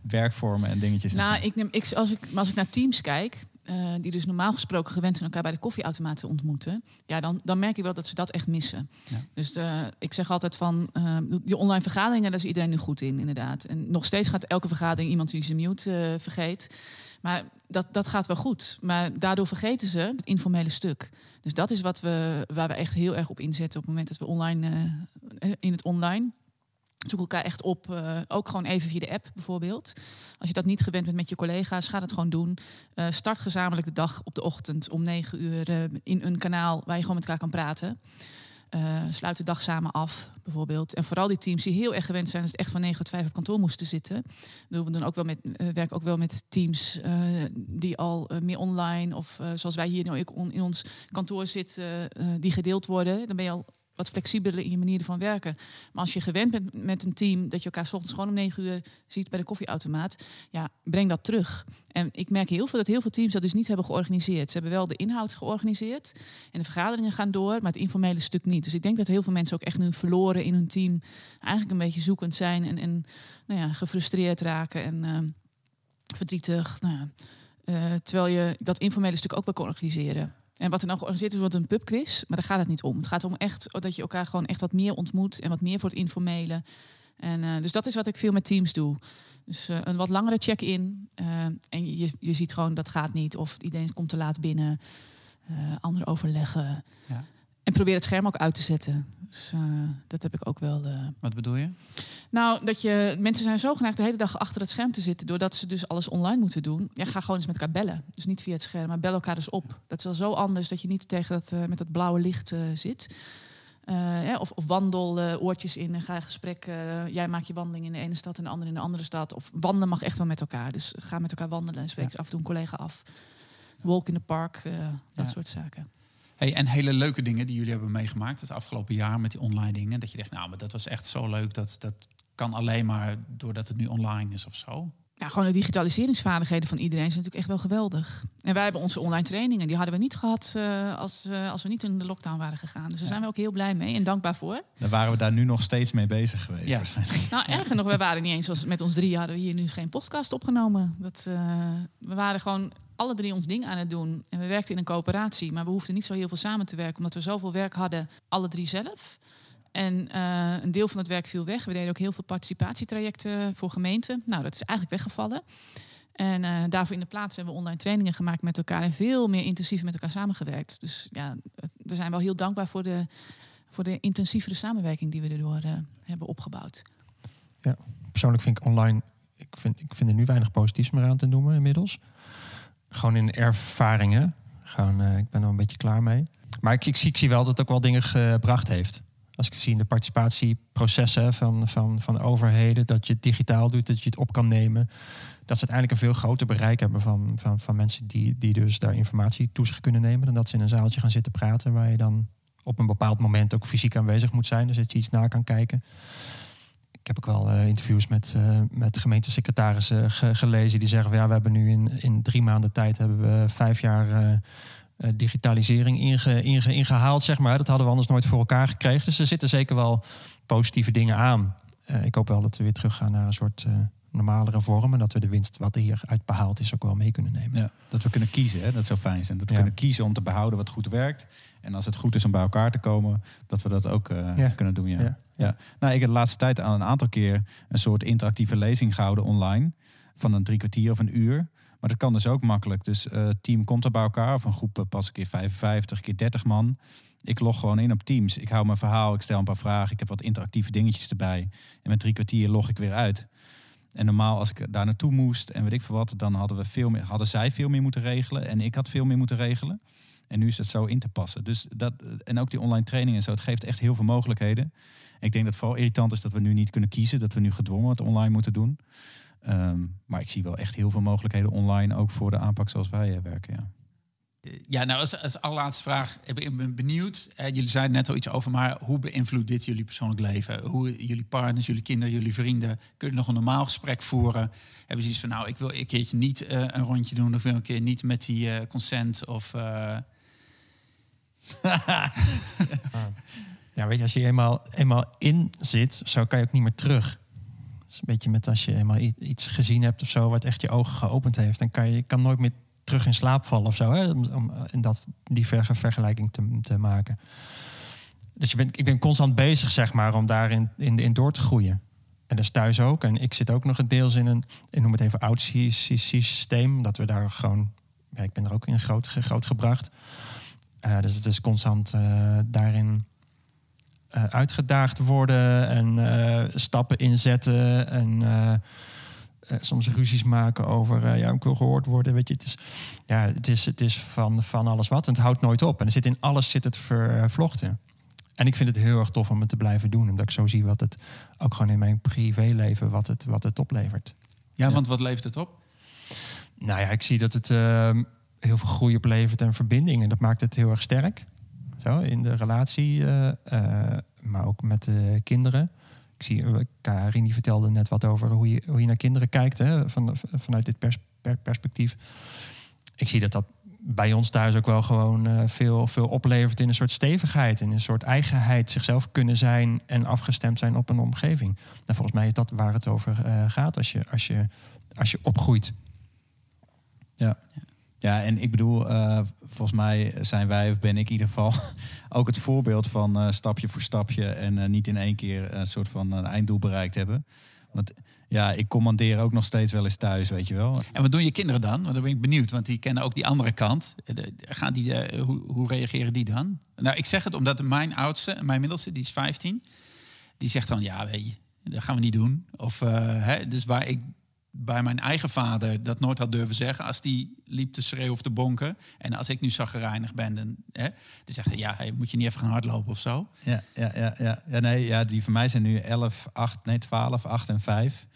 werkvormen en dingetjes. Nou, ik neem, ik, als, ik, maar als ik naar teams kijk, eh, die dus normaal gesproken gewend zijn elkaar bij de koffieautomaat te ontmoeten, ja, dan, dan merk ik wel dat ze dat echt missen. Ja. Dus eh, ik zeg altijd van, eh, die online vergaderingen, daar is iedereen nu goed in, inderdaad. En nog steeds gaat elke vergadering iemand die zijn mute vergeet. Maar dat, dat gaat wel goed. Maar daardoor vergeten ze het informele stuk. Dus dat is wat we, waar we echt heel erg op inzetten op het moment dat we online, in het online Zoek elkaar echt op, eh, ook gewoon even via de app bijvoorbeeld. Als je dat niet gewend bent met je collega's, ga dat gewoon doen. Eh, start gezamenlijk de dag op de ochtend om 9 uur eh, in een kanaal waar je gewoon met elkaar kan praten. Sluit de dag samen af, bijvoorbeeld. En vooral die teams die heel erg gewend zijn dat het echt van 9 tot 5 op kantoor moesten zitten. Doen we dan ook wel met, werken ook wel met teams die al meer online of zoals wij hier nu in ons kantoor zitten, die gedeeld worden. Dan ben je al wat flexibeler in je manieren van werken. Maar als je gewend bent met een team dat je elkaar 's ochtends gewoon om negen uur ziet bij de koffieautomaat, ja, breng dat terug. En ik merk heel veel dat heel veel teams dat dus niet hebben georganiseerd. Ze hebben wel de inhoud georganiseerd en de vergaderingen gaan door, maar het informele stuk niet. Dus ik denk dat heel veel mensen ook echt nu verloren in hun team, eigenlijk een beetje zoekend zijn en, en nou ja, gefrustreerd raken en ehm, verdrietig. Nou ja, eh, terwijl je dat informele stuk ook wel kan organiseren. En wat er nou georganiseerd is, wordt een pubquiz. Maar daar gaat het niet om. Het gaat om echt dat je elkaar gewoon echt wat meer ontmoet. En wat meer voor het informele. En, eh, dus dat is wat ik veel met teams doe. Dus eh, een wat langere check-in. eh, en je, je ziet gewoon dat gaat niet. Of iedereen komt te laat binnen. anderen overleggen. Ja. En probeer het scherm ook uit te zetten. Dus eh, dat heb ik ook wel. eh, Wat bedoel je? nou, dat je mensen zijn zo geneigd de hele dag achter het scherm te zitten, doordat ze dus alles online moeten doen. Ja, ga gewoon eens met elkaar bellen. Dus niet via het scherm, maar bel elkaar dus op. Dat is wel zo anders dat je niet tegen dat, eh, met dat blauwe licht zit. Of, of wandel oortjes in en ga in gesprek. jij maakt je wandeling in de ene stad en de andere in de andere stad. Of wandelen mag echt wel met elkaar. Dus ga met elkaar wandelen en spreek af en toe een collega af. Walk in the park, dat Ja. soort zaken. Hey, en hele leuke dingen die jullie hebben meegemaakt het afgelopen jaar met die online dingen. Dat je denkt, nou, maar dat was echt zo leuk. Dat, dat kan alleen maar doordat het nu online is of zo. Ja, gewoon de digitaliseringsvaardigheden van iedereen zijn natuurlijk echt wel geweldig. En wij hebben onze online trainingen, die hadden we niet gehad eh, als, eh, als we niet in de lockdown waren gegaan. Dus daar zijn we ook heel blij mee en dankbaar voor. Dan waren we daar nu nog steeds mee bezig geweest Ja. waarschijnlijk. Nou, erger nog, we waren niet eens als met ons drie hadden we hier nu geen podcast opgenomen. Dat, eh, we waren gewoon alle drie ons ding aan het doen. En we werkten in een coöperatie, maar we hoefden niet zo heel veel samen te werken, omdat we zoveel werk hadden, alle drie zelf. En eh, een deel van het werk viel weg. We deden ook heel veel participatietrajecten voor gemeenten. Nou, dat is eigenlijk weggevallen. En eh, daarvoor in de plaats hebben we online trainingen gemaakt met elkaar en veel meer intensief met elkaar samengewerkt. Dus ja, we zijn wel heel dankbaar voor de, voor de intensievere samenwerking die we erdoor eh, hebben opgebouwd. persoonlijk vind ik online, ik vind, ik vind er nu weinig positiefs meer aan te noemen inmiddels. Gewoon in ervaringen. Gewoon, eh, ik ben er een beetje klaar mee. Maar ik, ik, zie, ik zie wel dat het ook wel dingen gebracht heeft. Als ik zie in de participatieprocessen van, van, van overheden, dat je het digitaal doet, dat je het op kan nemen. Dat ze uiteindelijk een veel groter bereik hebben van, van, van mensen die, die dus daar informatie toe zich kunnen nemen. Dan dat ze in een zaaltje gaan zitten praten waar je dan op een bepaald moment ook fysiek aanwezig moet zijn. Dus dat je iets na kan kijken. Ik heb ook wel eh, interviews met, eh, met gemeentesecretarissen ge- gelezen die zeggen: ja, we hebben nu in, in drie maanden tijd hebben we vijf jaar eh, digitalisering inge, inge, ingehaald, zeg maar. Dat hadden we anders nooit voor elkaar gekregen. Dus er zitten zeker wel positieve dingen aan. Ik hoop wel dat we weer teruggaan naar een soort normalere vorm en dat we de winst wat er hieruit behaald is ook wel mee kunnen nemen. Ja, dat we kunnen kiezen, hè? dat zou fijn zijn. Dat we Ja. kunnen kiezen om te behouden wat goed werkt. En als het goed is om bij elkaar te komen, dat we dat ook eh, Ja. kunnen doen. Ja. Ja. Ja. Nou, ik heb de laatste tijd aan een aantal keer een soort interactieve lezing gehouden online. Van een drie kwartier of een uur. Maar dat kan dus ook makkelijk. Dus het team komt er bij elkaar. Of een groep eh, pas een keer 55, een keer 30 man. Ik log gewoon in op Teams. Ik hou mijn verhaal, ik stel een paar vragen. Ik heb wat interactieve dingetjes erbij. En met drie kwartier log ik weer uit. En normaal als ik daar naartoe moest en weet ik veel wat, dan hadden, we veel meer, hadden zij veel meer moeten regelen. En ik had veel meer moeten regelen. En nu is het zo in te passen. Dus dat, en ook die online training en zo, het geeft echt heel veel mogelijkheden. Ik denk dat het vooral irritant is dat we nu niet kunnen kiezen. Dat we nu gedwongen het online moeten doen. Ehm, maar ik zie wel echt heel veel mogelijkheden online, ook voor de aanpak zoals wij eh, werken. Ja. Ja, nou als, als allerlaatste vraag. Ik ben- benieuwd. Eh, jullie zeiden net al iets over, maar hoe beïnvloedt dit jullie persoonlijk leven? Hoe jullie partners, jullie kinderen, jullie vrienden kunnen nog een normaal gesprek voeren? Hebben ze iets van, nou, ik wil een keertje niet eh, een rondje doen of wil een keer niet met die eh, consent of. Ja, weet je, als je eenmaal, eenmaal in zit, zo kan je ook niet meer terug. Het is een beetje met als je eenmaal iets gezien hebt of zo, wat echt je ogen geopend heeft, dan kan je, je kan nooit meer terug in slaap vallen of zo. Hè, om, om in dat, die ver, vergelijking te, te maken. Dus je bent, ik ben constant bezig, zeg maar, om daarin in, in door te groeien. En dat is thuis ook. En ik zit ook nog het deels in een, ik noem het even oud sy- sy- systeem, dat we daar gewoon, ik ben er ook in groot, ge- groot gebracht. Eh, dus het is constant eh, daarin eh, uitgedaagd worden en eh, stappen inzetten en eh, eh, soms ruzies maken over eh, ja, ik wil gehoord worden. Weet je, het is, ja, het is, het is van, van alles wat en het houdt nooit op. En er zit in alles zit het vervlochten. En ik vind het heel erg tof om het te blijven doen, omdat ik zo zie wat het ook gewoon in mijn privéleven wat het, wat het oplevert. ja, Ja. want wat levert het op? Nou ja, ik zie dat het ehm, heel veel groei oplevert en verbindingen. Dat maakt het heel erg sterk. Zo, in de relatie, eh, eh, maar ook met de kinderen. Ik zie, eh, Karin die vertelde net wat over hoe je, hoe je naar kinderen kijkt hè, van, vanuit dit pers- per- perspectief. Ik zie dat dat bij ons thuis ook wel gewoon eh, veel, veel oplevert in een soort stevigheid, in een soort eigenheid, zichzelf kunnen zijn en afgestemd zijn op een omgeving. Nou, volgens mij is dat waar het over eh, gaat als je, als, je, als je opgroeit. Ja, en ik bedoel, eh, volgens mij zijn wij, of ben ik in ieder geval, ook het voorbeeld van eh, stapje voor stapje en eh, niet in één keer een soort van een einddoel bereikt hebben. Want ja, ik commandeer ook nog steeds wel eens thuis, weet je wel. En wat doen je kinderen dan? Want dan ben ik benieuwd, want die kennen ook die andere kant. Gaan die, hoe, hoe reageren die dan? Nou, ik zeg het omdat mijn oudste, mijn middelste, die is 15, die zegt dan, ja, weet je, dat gaan we niet doen. Of, hè, dus waar ik bij mijn eigen vader dat nooit had durven zeggen, als die liep te schreeuwen of te bonken. En als ik nu zaggerijnig ben, dan, hè, dan zegt hij, ja, hey, moet je niet even gaan hardlopen of zo? Ja, ja, ja, ja. ja nee, ja, die van mij zijn nu 11, 8, nee 12, 8 en 5.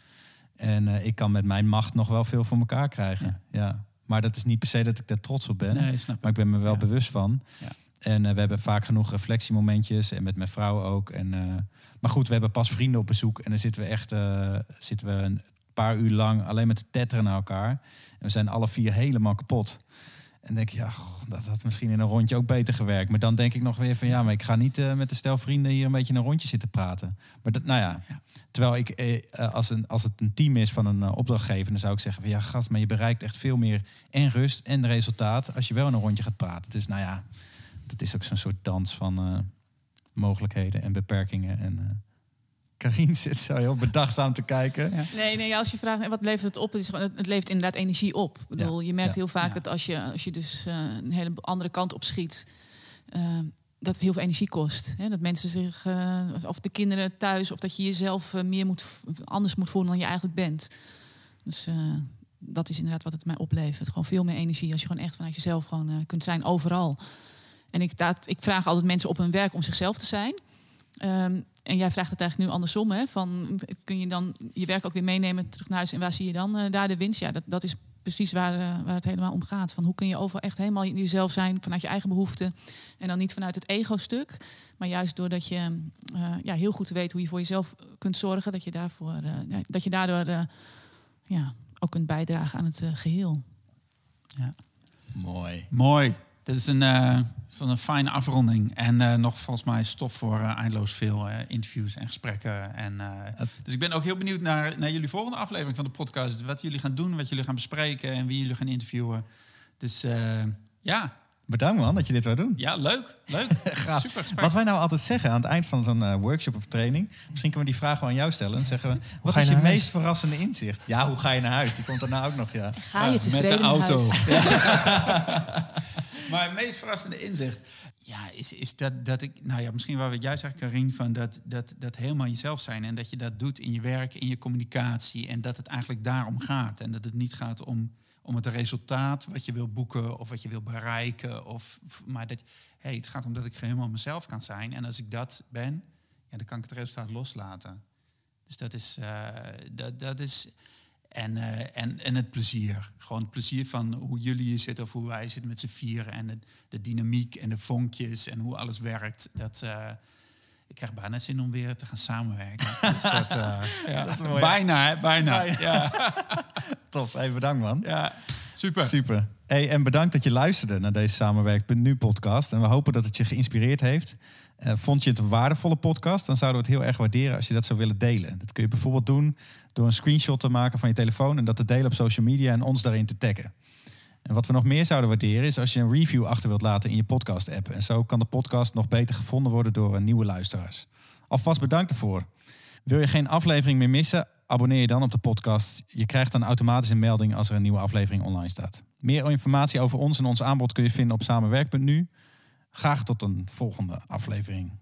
En eh, ik kan met mijn macht nog wel veel voor elkaar krijgen. Ja. Maar dat is niet per se dat ik daar trots op ben. Nee, snap ik. Maar ik ben me wel Ja. bewust van. Ja. En eh, we hebben vaak genoeg reflectiemomentjes. En met mijn vrouw ook. En, eh, maar goed, we hebben pas vrienden op bezoek. En dan zitten we echt zitten we een paar uur lang alleen met te tetteren naar elkaar. En we zijn alle vier helemaal kapot. En denk ik, ja, goh, dat had misschien in een rondje ook beter gewerkt. Maar dan denk ik nog weer van, ja, maar ik ga niet eh, met de stel vrienden hier een beetje in een rondje zitten praten. Maar dat, nou ja, terwijl ik, eh, eh, als, een, als het een team is van een eh, opdrachtgever, dan zou ik zeggen van, ja, gast, maar je bereikt echt veel meer en rust en resultaat als je wel in een rondje gaat praten. Dus nou ja, dat is ook zo'n soort dans van mogelijkheden en beperkingen. En Karien zit zo heel bedachtzaam te kijken. Ja. Nee, nee, als je vraagt en wat levert het op, het, is gewoon, het- levert inderdaad energie op. Ik bedoel, je merkt ja, heel vaak ja. dat als je, als je dus eh, een hele andere kant op schiet, eh, dat het heel veel energie kost. Hè? Dat mensen zich, eh, of de kinderen thuis, of dat je jezelf meer moet, anders moet voelen dan je eigenlijk bent. Dus eh, dat is inderdaad wat het mij oplevert. Gewoon veel meer energie als je gewoon echt vanuit jezelf gewoon eh, kunt zijn overal. En ik, dat, ik vraag altijd mensen op hun werk om zichzelf te zijn. Ehm, en jij vraagt het eigenlijk nu andersom. Hè? Van, kun je dan je werk ook weer meenemen terug naar huis? En waar zie je dan eh, daar de winst? Ja, dat, dat is precies waar, eh, waar het helemaal om gaat. Van hoe kun je overal echt helemaal jezelf zijn vanuit je eigen behoeften. En dan niet vanuit het ego-stuk. Maar juist doordat je eh, ja, heel goed weet hoe je voor jezelf kunt zorgen. Dat je, daarvoor, eh, ja, dat je daardoor eh, ja, ook kunt bijdragen aan het eh, geheel. Mooi. Mooi. Dit is een, van een fijne afronding. En eh, nog volgens mij stof voor eh, eindeloos veel eh, interviews en gesprekken. En, eh, dus ik ben ook heel benieuwd naar, naar jullie volgende aflevering van de podcast. Wat jullie gaan doen, wat jullie gaan bespreken en wie jullie gaan interviewen. Dus eh, ja. Bedankt man dat je dit wou doen. ja, leuk. Leuk. Super gesprek. Wat wij nou altijd zeggen aan het eind van zo'n eh, workshop of training, misschien kunnen we die vraag wel aan jou stellen. Dan zeggen we, wat je is je meest verrassende inzicht? Ja, hoe ga je naar huis? Die komt daarna ook nog, ja. Ga je met tevreden de naar auto. Maar het meest verrassende inzicht ja, is, is dat, dat ik, nou ja, misschien wel wat jij zegt, Karin, van dat, dat, dat helemaal jezelf zijn en dat je dat doet in je werk, in je communicatie en dat het eigenlijk daarom gaat en dat het niet gaat om, om het resultaat wat je wil boeken of wat je wil bereiken, of, maar dat hey, het gaat om dat ik helemaal mezelf kan zijn en als ik dat ben, ja, dan kan ik het resultaat loslaten. Dus dat is, eh, dat, dat is en, eh, en, en het plezier. Gewoon het plezier van hoe jullie hier zitten of hoe wij zitten met z'n vieren. En de, de dynamiek en de vonkjes en hoe alles werkt. Dat, eh, ik krijg bijna zin om weer te gaan samenwerken. dus dat, eh, ja. Dat is mooi. Bijna, hè? Bijna. Bijna. Ja, Tof, hey, bedankt man. ja. super. Super. Hey, en bedankt dat je luisterde naar deze Samenwerk.nu podcast. En we hopen dat het je geïnspireerd heeft. Eh, vond je het een waardevolle podcast? Dan zouden we het heel erg waarderen als je dat zou willen delen. Dat kun je bijvoorbeeld doen door een screenshot te maken van je telefoon... en dat te delen op social media en ons daarin te taggen. En wat we nog meer zouden waarderen is als je een review achter wilt laten in je podcast-app. En zo kan de podcast nog beter gevonden worden door eh, nieuwe luisteraars. Alvast bedankt ervoor. Wil je geen aflevering meer missen? Abonneer je dan op de podcast. Je krijgt dan automatisch een melding als er een nieuwe aflevering online staat. Meer informatie over ons en ons aanbod kun je vinden op samenwerk.nu. Graag tot een volgende aflevering.